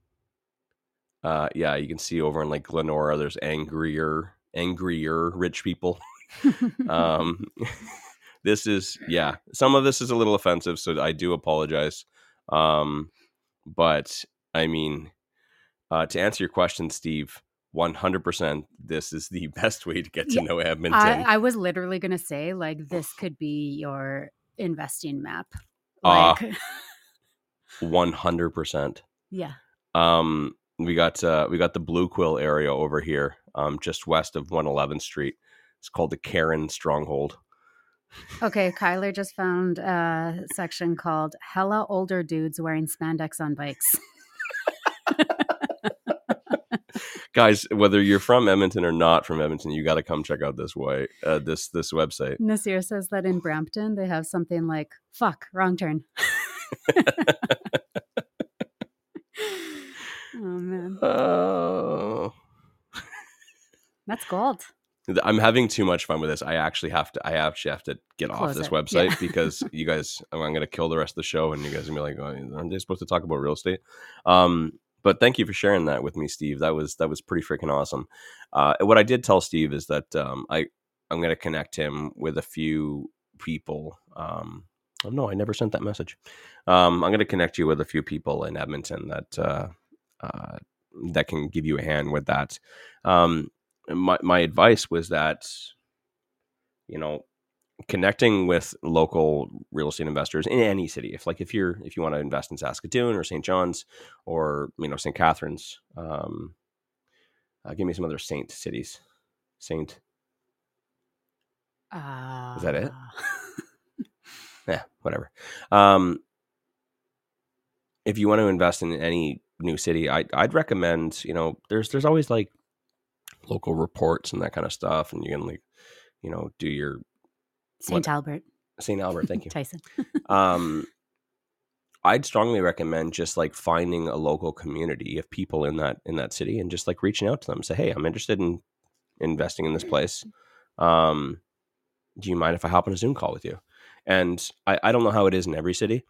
uh yeah, you can see over in like Glenora there's angrier angrier rich people. um this is yeah, some of this is a little offensive, so I do apologize. Um but I mean uh to answer your question, Steve, 100% this is the best way to get to Yeah, know Edmonton. I, I was literally gonna say like this could be your investing map. Ah. Like, 100%. yeah. Um, we got uh, we got the Blue Quill area over here, um, just west of 111th Street. It's called the Karen Stronghold. Okay, Kyler just found a section called "Hella Older Dudes Wearing Spandex on Bikes." Guys, whether you're from Edmonton or not from Edmonton, you got to come check out this way uh, this this website. Nasir says that in Brampton they have something like "fuck, wrong turn." oh man, Oh, that's gold. I'm having too much fun with this. I actually have to. I actually have to get off this it. website Yeah. because you guys. I'm going to kill the rest of the show, and you guys are gonna be like, oh, "Aren't they supposed to talk about real estate?" Um, but thank you for sharing that with me, Steve. That was that was pretty freaking awesome. Uh, what I did tell Steve is that um, I I'm going to connect him with a few people. Um, oh no, I never sent that message. Um, I'm going to connect you with a few people in Edmonton that uh, uh, that can give you a hand with that. Um, my my advice was that you know connecting with local real estate investors in any city. If like if you're if you want to invest in saskatoon or st john's or you know st catharines um uh, give me some other saint cities. Saint Uh, Is that it? yeah whatever. Um if you want to invest in any new city, I I'd recommend you know there's there's always like local reports and that kind of stuff, and you can like you know do your St. Albert. St. Albert. Thank you. Tyson. um, I'd strongly recommend just like finding a local community of people in that in that city and just like reaching out to them. Say, hey, I'm interested in investing in this place. Um, do you mind if I hop on a Zoom call with you? And I, I don't know how it is in every city,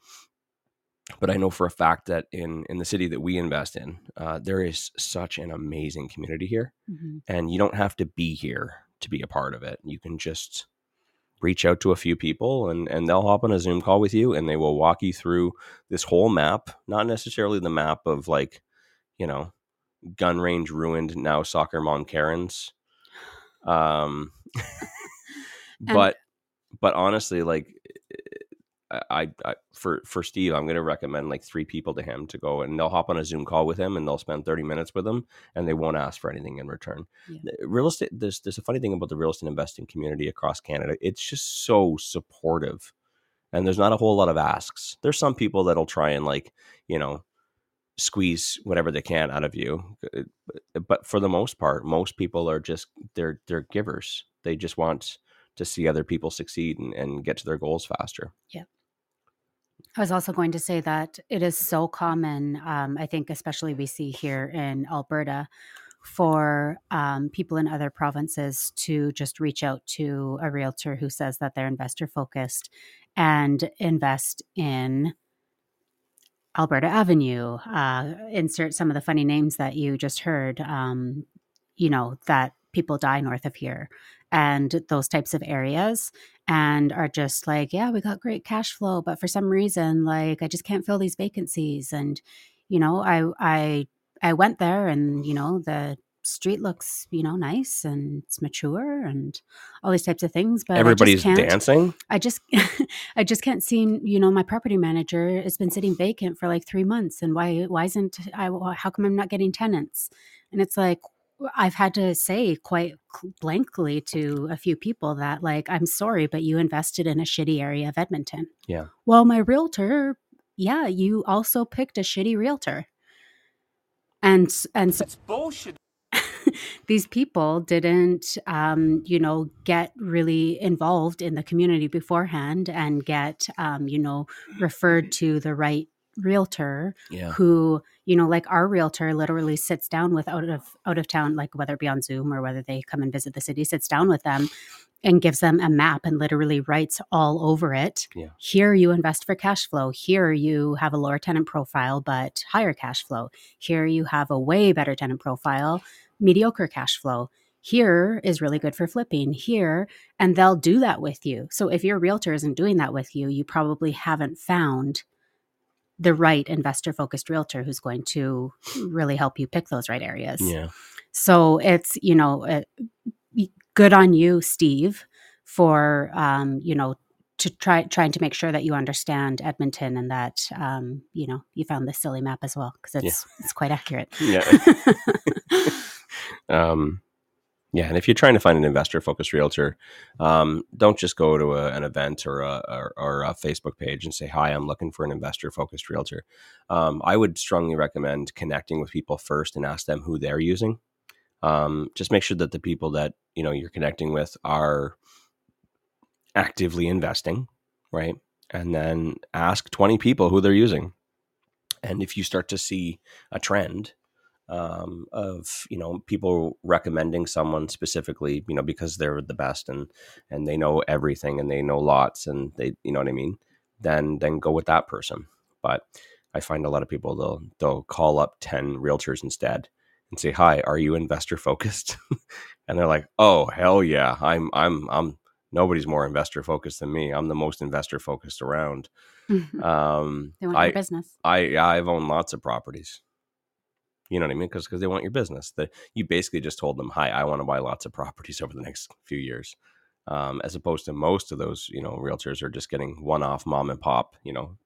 but I know for a fact that in in the city that we invest in, uh, there is such an amazing community here, Mhm. and you don't have to be here to be a part of it. You can just reach out to a few people and and they'll hop on a Zoom call with you and they will walk you through this whole map, not necessarily the map of like, you know, gun range ruined now soccer mom Karens. Um but but honestly like I, I for for Steve, I'm going to recommend like three people to him to go, and they'll hop on a Zoom call with him, and they'll spend 30 minutes with him, and they won't ask for anything in return. Yeah. Real estate, there's there's a funny thing about the real estate investing community across Canada. It's just so supportive, and there's not a whole lot of asks. There's some people that'll try and like you know squeeze whatever they can out of you, uh, but for the most part, most people are just they're they're givers. They just want to see other people succeed and, and get to their goals faster. I was also going to say that it is so common, um, I think, especially we see here in Alberta, for um, people in other provinces to just reach out to a realtor who says that they're investor focused and invest in Alberta Avenue. Uh, insert some of the funny names that you just heard, um, you know, that people die north of here and those types of areas and are just like, yeah, we got great cash flow, but for some reason, like I just can't fill these vacancies. And you know, I I I went there, and you know, the street looks you know nice and it's mature and all these types of things. But I Everybody's can't- dancing. I just I just can't seem, you know my property manager it's been sitting vacant for like 3 months and why why isn't I how come I'm not getting tenants and it's like I've had to say quite blankly to a few people that like I'm sorry but you invested in a shitty area of Edmonton. Yeah. Well, my realtor, yeah, you also picked a shitty realtor. And and so It's bullshit. these people didn't um, you know get really involved in the community beforehand and get um, you know referred to the right realtor Yeah. who you know like our realtor literally sits down with out of out of town like whether it be on zoom or whether they come and visit the city sits down with them and gives them a map and literally writes all over it. Yeah. here you invest for cash flow. Here you have a lower tenant profile but higher cash flow. Here you have a way better tenant profile mediocre cash flow. Here is really good for flipping. Here and they'll do that with you. So if your realtor isn't doing that with you you probably haven't found the right investor focused realtor who's going to really help you pick those right areas Yeah. so it's you know uh, good on you steve for um, you know to try trying to make sure that you understand edmonton and that um, you know you found this silly map as well because it's it's quite accurate Yeah. um, yeah, and if you're trying to find an investor focused realtor, um, don't just go to a, an event or a, or, or a Facebook page and say, "Hi, I'm looking for an investor focused realtor." Um, I would strongly recommend connecting with people first and ask them who they're using. Um, just make sure that the people that you know you're connecting with are actively investing, right? And then ask 20 people who they're using. And if you start to see a trend um, of you know people recommending someone specifically, you know, because they're the best and and they know everything and they know lots and they you know what I mean, then then go with that person. But I find a lot of people they'll they'll call up ten realtors instead and say, "Hi, are you investor focused?" and they're like, "Oh hell yeah, I'm I'm I'm nobody's more investor focused than me. I'm the most investor focused around." Mhm. Um, they want I your business I I've owned lots of properties. You know what I mean? Because they want your business. That you basically just told them, "Hi, I want to buy lots of properties over the next few years," um, as opposed to most of those you know realtors are just getting one-off mom and pop you know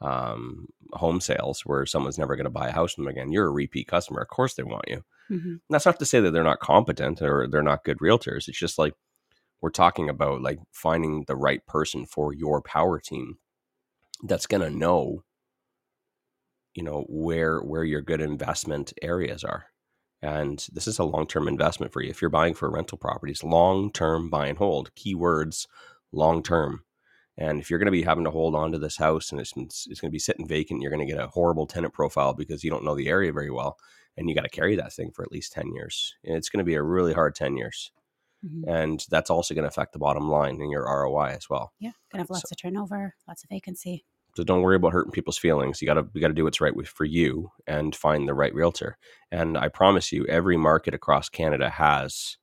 um, home sales where someone's never going to buy a house from them again. You're a repeat customer, of course they want you. Mhm. That's not to say that they're not competent or they're not good realtors. It's just like we're talking about like finding the right person for your power team that's going to know you know where where your good investment areas are. And this is a long-term investment for you. If you're buying for rental properties long-term buy and hold keywords long-term. And if you're going to be having to hold on to this house and it's, it's going to be sitting vacant you're going to get a horrible tenant profile because you don't know the area very well and you got to carry that thing for at least 10 years and it's going to be a really hard 10 years. Mhm. and that's also going to affect the bottom line and your roi as well. Yeah, gonna have lots of turnover, lots of vacancy. So don't worry about hurting people's feelings. You gotta you gotta do what's right for you and find the right realtor. And I promise you, every market across Canada has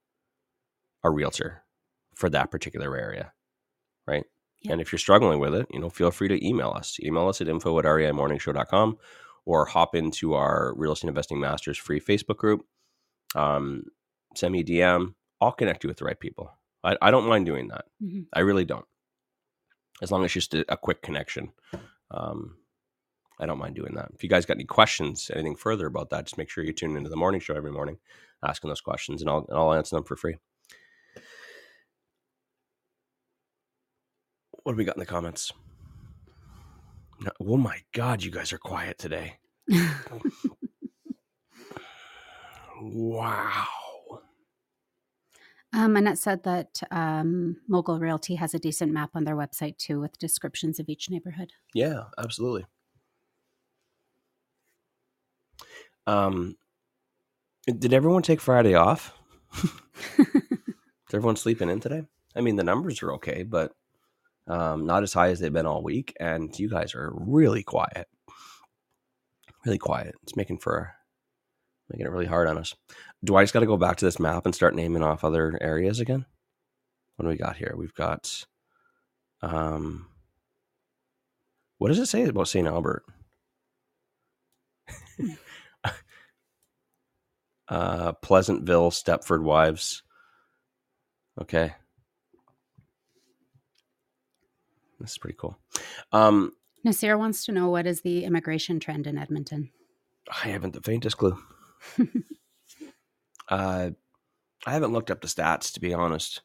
a realtor for that particular area, right? Yeah. And if you're struggling with it, you know, feel free to email us. Email us at info at reimorningshow.com or hop into our Real Estate Investing Masters free Facebook group. Um, send me a DM. I'll connect you with the right people. I, I don't mind doing that. Mhm. I really don't. As long as it's just a, a quick connection. Um, I don't mind doing that. If you guys got any questions, anything further about that, just make sure you tune into the morning show every morning, asking those questions, and I'll and I'll answer them for free. What do we got in the comments? No- Oh my God, you guys are quiet today. Wow. Um, Annette said that um, Mogul Realty has a decent map on their website too, with descriptions of each neighborhood. Yeah, absolutely. Um, did everyone take Friday off? Is everyone sleeping in today? I mean, the numbers are okay, but um, not as high as they've been all week. And you guys are really quiet, really quiet. It's making for making it really hard on us. Do I just got to go back to this map and start naming off other areas again? What do we got here? We've got, um, what does it say about St. Albert? uh, Pleasantville, Stepford Wives. Okay. This is pretty cool. Um, Nasir wants to know what is the immigration trend in Edmonton? I haven't the faintest clue. uh, I haven't looked up the stats to be honest.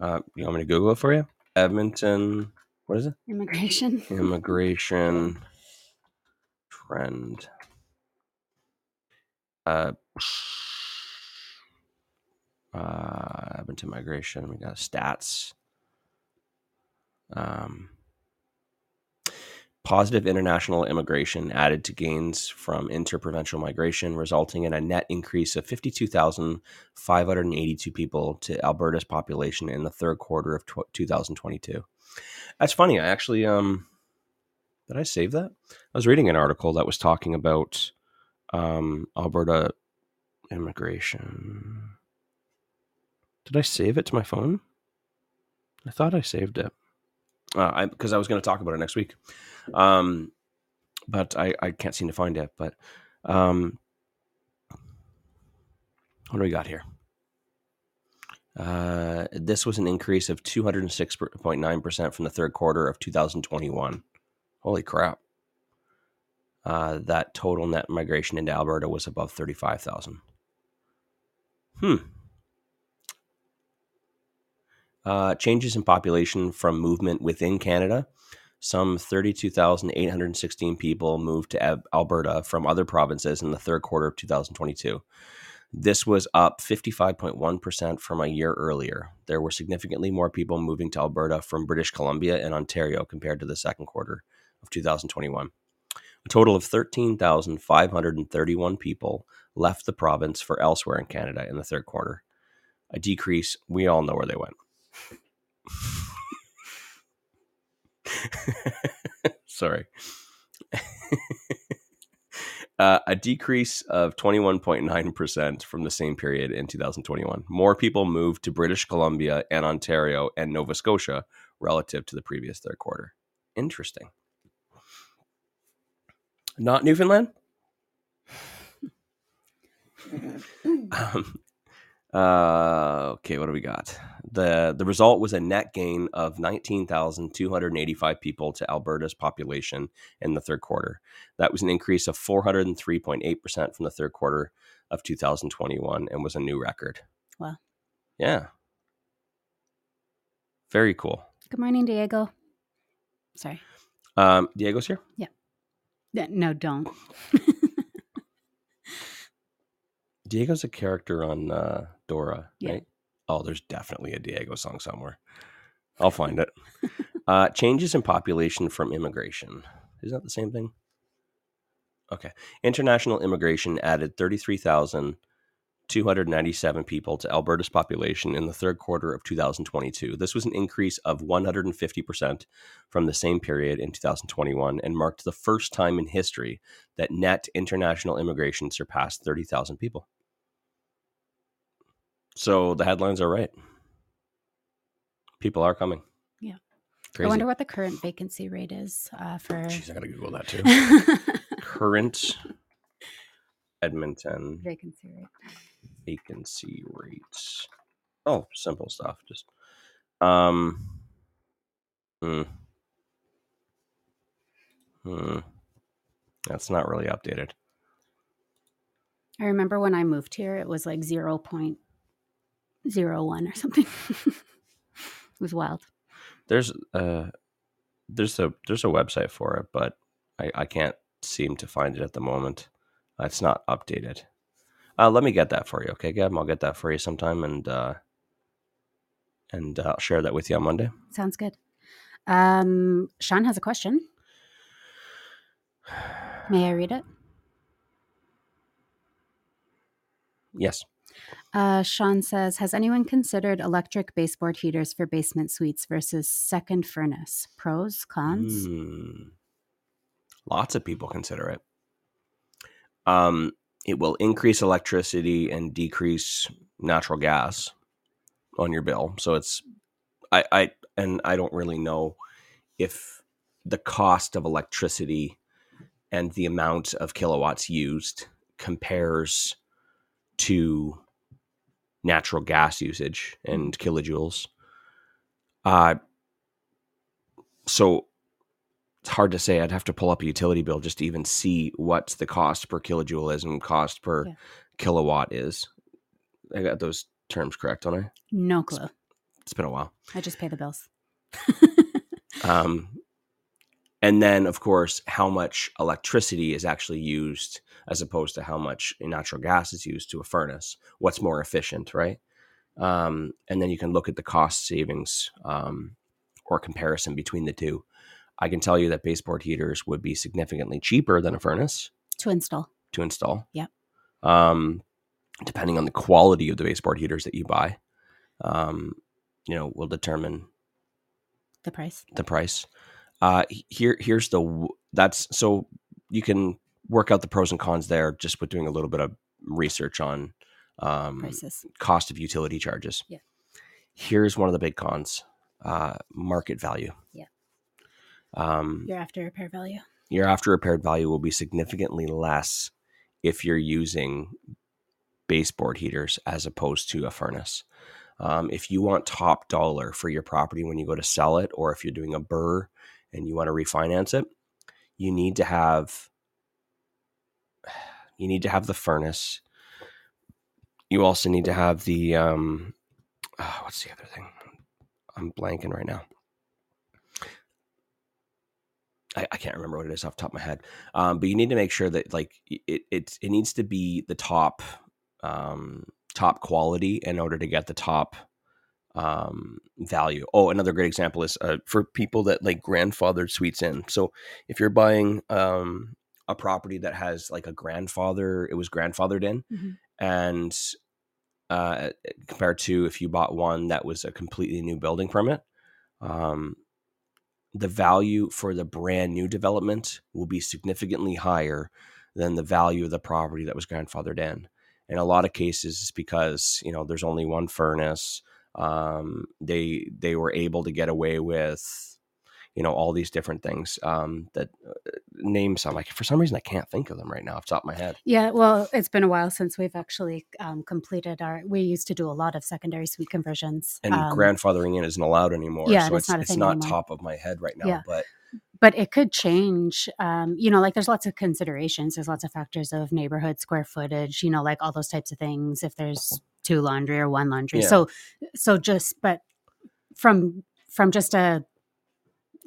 Uh, you want me to Google it for you? Edmonton, what is it? Immigration. Immigration trend. Uh, uh, Edmonton migration. We got stats. Um, positive international immigration added to gains from interprovincial migration, resulting in a net increase of 52,582 people to Alberta's population in the third quarter of 2022. That's funny. I actually, um, did I save that? I was reading an article that was talking about um, Alberta immigration. Did I save it to my phone? I thought I saved it uh, I because I was going to talk about it next week, um, but I I can't seem to find it. But um, what do we got here? Uh, this was an increase of 206.9% from the third quarter of 2021. Holy crap. Uh, that total net migration into Alberta was above 35,000. Hmm. Uh, changes in population from movement within Canada. Some 32,816 people moved to Alberta from other provinces in the third quarter of 2022. This was up 55.1% from a year earlier. There were significantly more people moving to Alberta from British Columbia and Ontario compared to the second quarter of 2021. A total of 13,531 people left the province for elsewhere in Canada in the third quarter. A decrease, we all know where they went. Sorry. uh, a decrease of 21.9% from the same period in 2021. More people moved to British Columbia and Ontario and Nova Scotia relative to the previous third quarter. Interesting. Not Newfoundland? um, uh, okay, what do we got? the The result was a net gain of nineteen thousand two hundred eighty five people to Alberta's population in the third quarter. That was an increase of four hundred and three point eight percent from the third quarter of two thousand twenty one, and was a new record. Wow. Yeah. Very cool. Good morning, Diego. Sorry. Um, Diego's here. Yeah. Yeah, No, don't. Diego's a character on uh, Dora, Yeah. right? Oh, there's definitely a Diego song somewhere. I'll find it. uh, changes in population from immigration. Isn't that the same thing? Okay. International immigration added 33,297 people to Alberta's population in the third quarter of 2022. This was an increase of 150% from the same period in 2021 and marked the first time in history that net international immigration surpassed 30,000 people. So the headlines are right. People are coming. Yeah. Crazy. I wonder what the current vacancy rate is uh, for. Jeez, I gotta Google that too. Current Edmonton vacancy rate. vacancy rates. Oh, simple stuff. Just um. Hmm. Hmm. That's not really updated. I remember when I moved here, it was like 0.01 or something. it was wild. There's uh, there's a there's a website for it, but I I can't seem to find it at the moment. It's not updated. Uh, let me get that for you, okay, Gab? I'll get that for you sometime, and uh, and uh, I'll share that with you on Monday. Sounds good. Um, Sean has a question. May I read it? Yes. Uh, Sean says, Has anyone considered electric baseboard heaters for basement suites versus second furnace? Pros, cons? Hmm. Lots of people consider it. Um, it will increase electricity and decrease natural gas on your bill. So it's, I, I, and I don't really know if the cost of electricity and the amount of kilowatts used compares to natural gas usage and kilojoules. Uh, so it's hard to say. I'd have to pull up a utility bill just to even see what the cost per kilojoule is and cost per Yeah. kilowatt is. I got those terms correct, don't I? No clue. It's been a while. I just pay the bills. Um, and then, of course, how much electricity is actually used as opposed to how much natural gas is used to a furnace. What's more efficient, right? Um, and then you can look at the cost savings um, or comparison between the two. I can tell you that baseboard heaters would be significantly cheaper than a furnace to install. to install. Yep. Um, depending on the quality of the baseboard heaters that you buy, um, you know, will determine The price. the price. Uh, here, here's the that's so you can work out the pros and cons there just with doing a little bit of research on um, Prices. cost of utility charges. Yeah. Here's one of the big cons: uh, market value. Yeah. Um, Your after repair value. your after repaired value will be significantly less if you're using baseboard heaters as opposed to a furnace. Um, if you want top dollar for your property when you go to sell it, or if you're doing a burr and you want to refinance it, you need to have you need to have the furnace. You also need to have the um, ah, what's the other thing? I'm blanking right now. I, I can't remember what it is off the top of my head. Um, but you need to make sure that like it it it needs to be the top um, top quality in order to get the top um, value. Oh, another great example is uh, for people that like grandfathered suites in. So if you're buying um, a property that has like a grandfather, it was grandfathered in, Mhm. and uh, compared to if you bought one that was a completely new building permit, um, the value for the brand new development will be significantly higher than the value of the property that was grandfathered in. In a lot of cases, it's because you know there's only one furnace. Um, they they were able to get away with you know all these different things um, that uh, name some. Like for some reason, I can't think of them right now off the top of my head. Yeah, well, it's been a while since we've actually um, completed our. We used to do a lot of secondary suite conversions, And um, grandfathering in isn't allowed anymore. yeah, so it's it's not it's not anymore. top of my head right now. Yeah. But but it could change. Um, you know, like there's lots of considerations. There's lots of factors of neighborhood, square footage. You know, like all those types of things. If there's two laundry or one laundry, Yeah. so so just but from from just a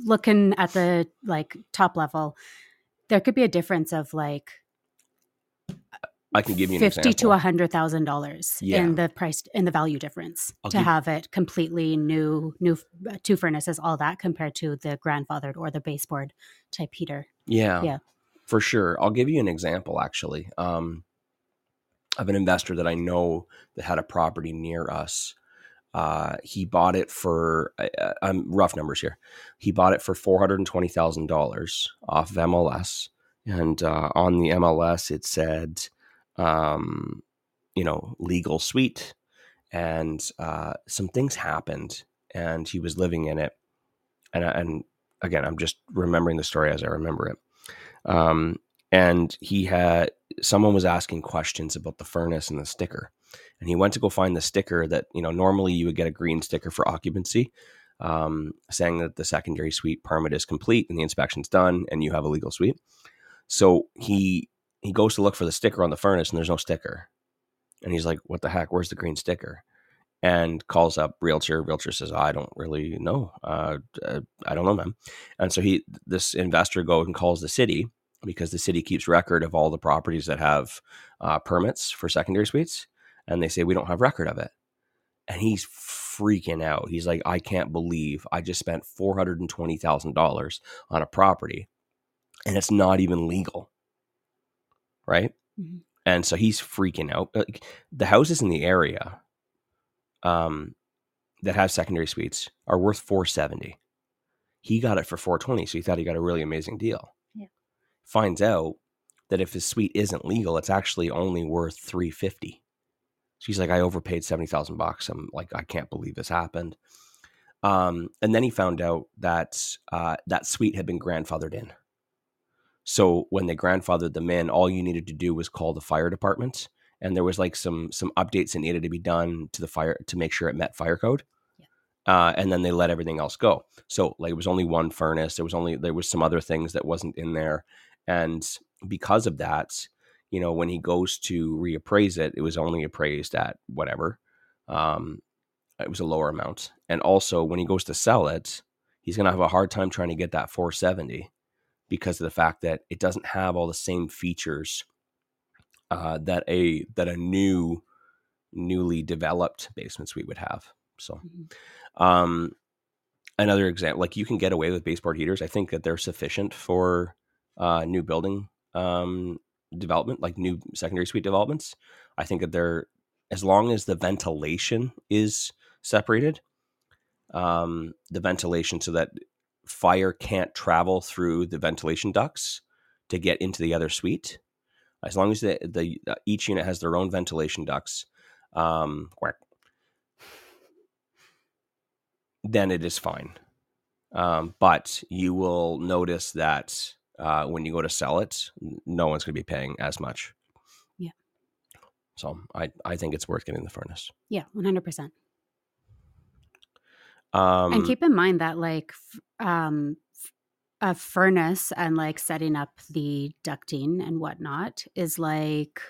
looking at the like top level there could be a difference of like I can give you an fifty to a hundred thousand dollars in the price in the value difference I'll to give- have it completely new, new uh, two furnaces, all that compared to the grandfathered or the baseboard type heater. Yeah. Yeah. For sure. I'll give you an example actually. Um of an investor that I know that had a property near us. Uh, he bought it for uh, I'm rough numbers here. He bought it for four hundred and twenty thousand dollars off of MLS, and uh, on the MLS it said, um, you know, legal suite, and uh, some things happened, and he was living in it, and and again I'm just remembering the story as I remember it. Um, and he had someone was asking questions about the furnace and the sticker. And he went to go find the sticker that you know normally you would get a green sticker for occupancy um, saying that the secondary suite permit is complete and the inspection's done and you have a legal suite. So he he goes to look for the sticker on the furnace and there's no sticker. And he's like what the heck? Where's the green sticker? And calls up realtor. Realtor says i don't really know. Uh, uh, i don't know man and so he this investor goes and calls the city because the city keeps record of all the properties that have uh, permits for secondary suites and they say we don't have record of it. And he's freaking out. He's like i can't believe i just spent $420000 on a property and it's not even legal. Right? Mhm. and so he's freaking out. Like, the houses in the area um, that have secondary suites are worth 470 he got it for 420 so he thought he got a really amazing deal. Finds out that if his suite isn't legal it's actually only worth 350 she's like i overpaid 70000 bucks. I'm like i can't believe this happened. Um, and then he found out that uh, that suite had been grandfathered in. So when they grandfathered them in all you needed to do was call the fire department and there was like some some updates that needed to be done to the fire to make sure it met fire code. Uh, and then they let everything else go. So like it was only one furnace. There was only there was some other things that wasn't in there, and because of that, you know, when he goes to reappraise it, it was only appraised at whatever. Um, it was a lower amount, and also when he goes to sell it, he's gonna have a hard time trying to get that 470 because of the fact that it doesn't have all the same features uh, that a that a new newly developed basement suite would have. So. Mhm. Um, another example, like you can get away with baseboard heaters. I think that they're sufficient for uh, new building um, development, like new secondary suite developments. I think that they're as long as the ventilation is separated, um, the ventilation so that fire can't travel through the ventilation ducts to get into the other suite. As long as the, the uh, each unit has their own ventilation ducts, um, quack, then it is fine. Um, but you will notice that uh, when you go to sell it, no one's going to be paying as much. Yeah. So I, I think it's worth getting the furnace. Yeah, one hundred percent. Um, and keep in mind that like f- um f- a furnace and like setting up the ducting and whatnot is like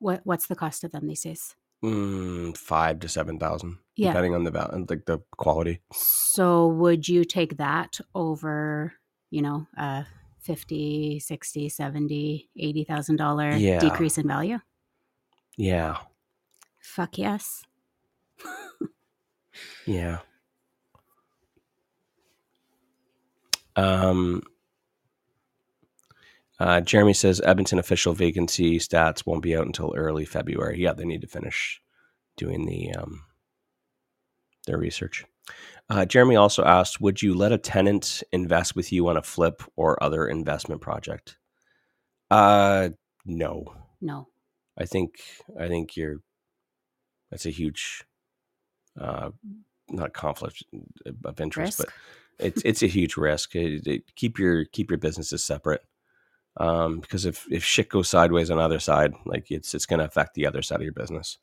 what what's the cost of them these days mm, five to seven thousand, Yeah. depending on the val- like the quality. so would you take that over you know uh 50 60 70 80 thousand dollar Yeah. decrease in value Yeah, fuck yes yeah. Um, uh, Jeremy says Edmonton official vacancy stats won't be out until early February. Yeah, they need to finish doing the um, their research. Uh, Jeremy also asked, "Would you let a tenant invest with you on a flip or other investment project?" Uh, no. no I think I think you're. That's a huge, uh, not conflict of interest, risk but it's it's a huge risk. It- it- keep your keep your businesses separate, um, because if if shit goes sideways on the other side, like it's it's going to affect the other side of your business.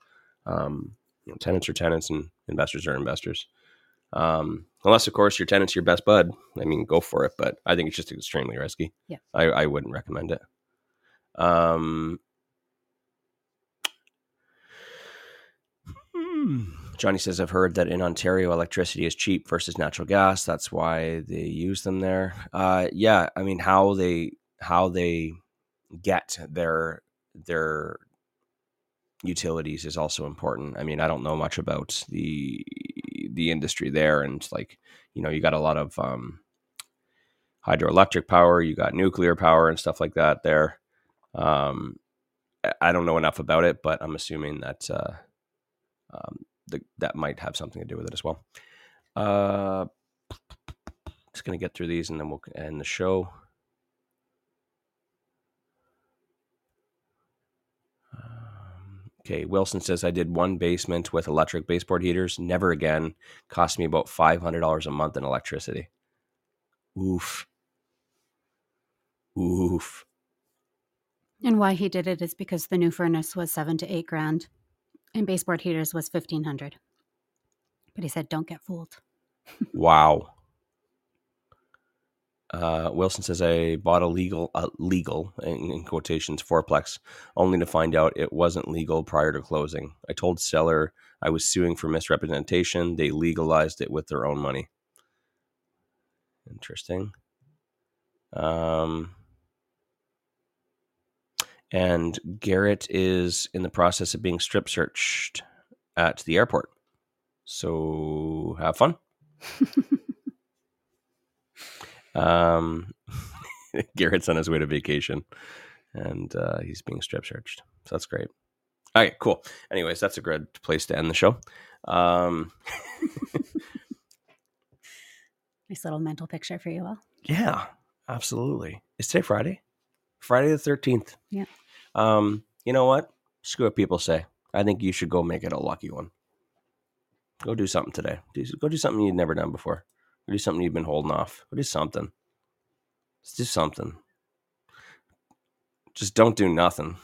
Um, you know, tenants are tenants, and investors are investors. Um, unless of course your tenant's your best bud. I mean, go for it, but I think it's just extremely risky. Yeah. I, I wouldn't recommend it. Um, hmm, Johnny says, I've heard that in Ontario, electricity is cheap versus natural gas. That's why they use them there. Uh, yeah, I mean, how they how they get their their utilities is also important. I mean, I don't know much about the the industry there, and like you know, you got a lot of um, hydroelectric power, you got nuclear power and stuff like that there. Um, I don't know enough about it, but I'm assuming that uh, um, the, that might have something to do with it as well. Uh, just gonna get through these and then we'll end the show. Okay, Wilson says I did one basement with electric baseboard heaters. Never again. Cost me about five hundred dollars a month in electricity. Oof. Oof. And why he did it is because the new furnace was seven to eight grand, and baseboard heaters was fifteen hundred. But he said, "Don't get fooled." Wow. Uh, Wilson says I bought a legal, uh, legal in, in quotations fourplex, only to find out it wasn't legal prior to closing. I told seller I was suing for misrepresentation. They legalized it with their own money. Interesting. Um, and Garrett is in the process of being strip searched at the airport. So have fun. um, Garrett's on his way to vacation, and uh, he's being strip searched. So that's great. All right, cool. Anyways, that's a good place to end the show. Um, Nice little mental picture for you all. yeah, absolutely. Is today Friday? Friday the thirteenth. Yeah. Um, you know what? Screw what people say. I think you should go make it a lucky one. Go do something today. Do, go do something you've never done before. Do something you've been holding off. Go do something. Just do something. Just don't do nothing.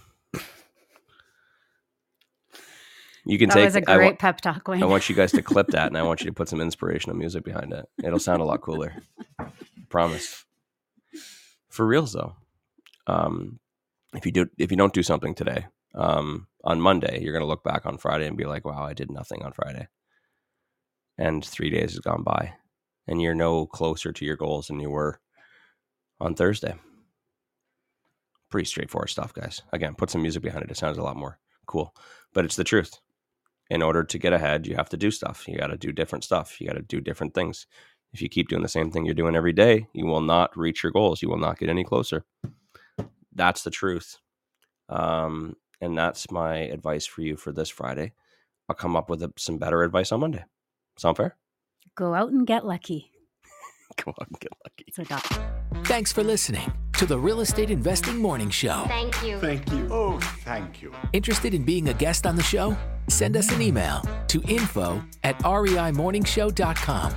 You can That take. was a I wa- great pep talk, Wayne. I want you guys to clip that, and I want you to put some inspirational music behind it. It'll sound a lot cooler. Promise. For reals though, um, if you do, if you don't do something today, um, on Monday, you're gonna look back on Friday and be like, "Wow, I did nothing on Friday," and three days has gone by, and you're no closer to your goals than you were on Thursday. Pretty straightforward stuff, guys. Again, put some music behind it. It sounds a lot more cool, but it's the truth in order to get ahead, you have to do stuff. You got to do different stuff. You got to do different things. If you keep doing the same thing you're doing every day, you will not reach your goals. You will not get any closer. That's the truth. Um, and that's my advice for you for this Friday. I'll come up with some better advice on Monday. Sound fair? Go out and get lucky. Come on, get lucky. So, Doc. Thanks for listening to the Real Estate Investing Morning Show. Thank you. Thank you. Oh, thank you. Interested in being a guest on the show? Send us an email to info at reimorningshow.com.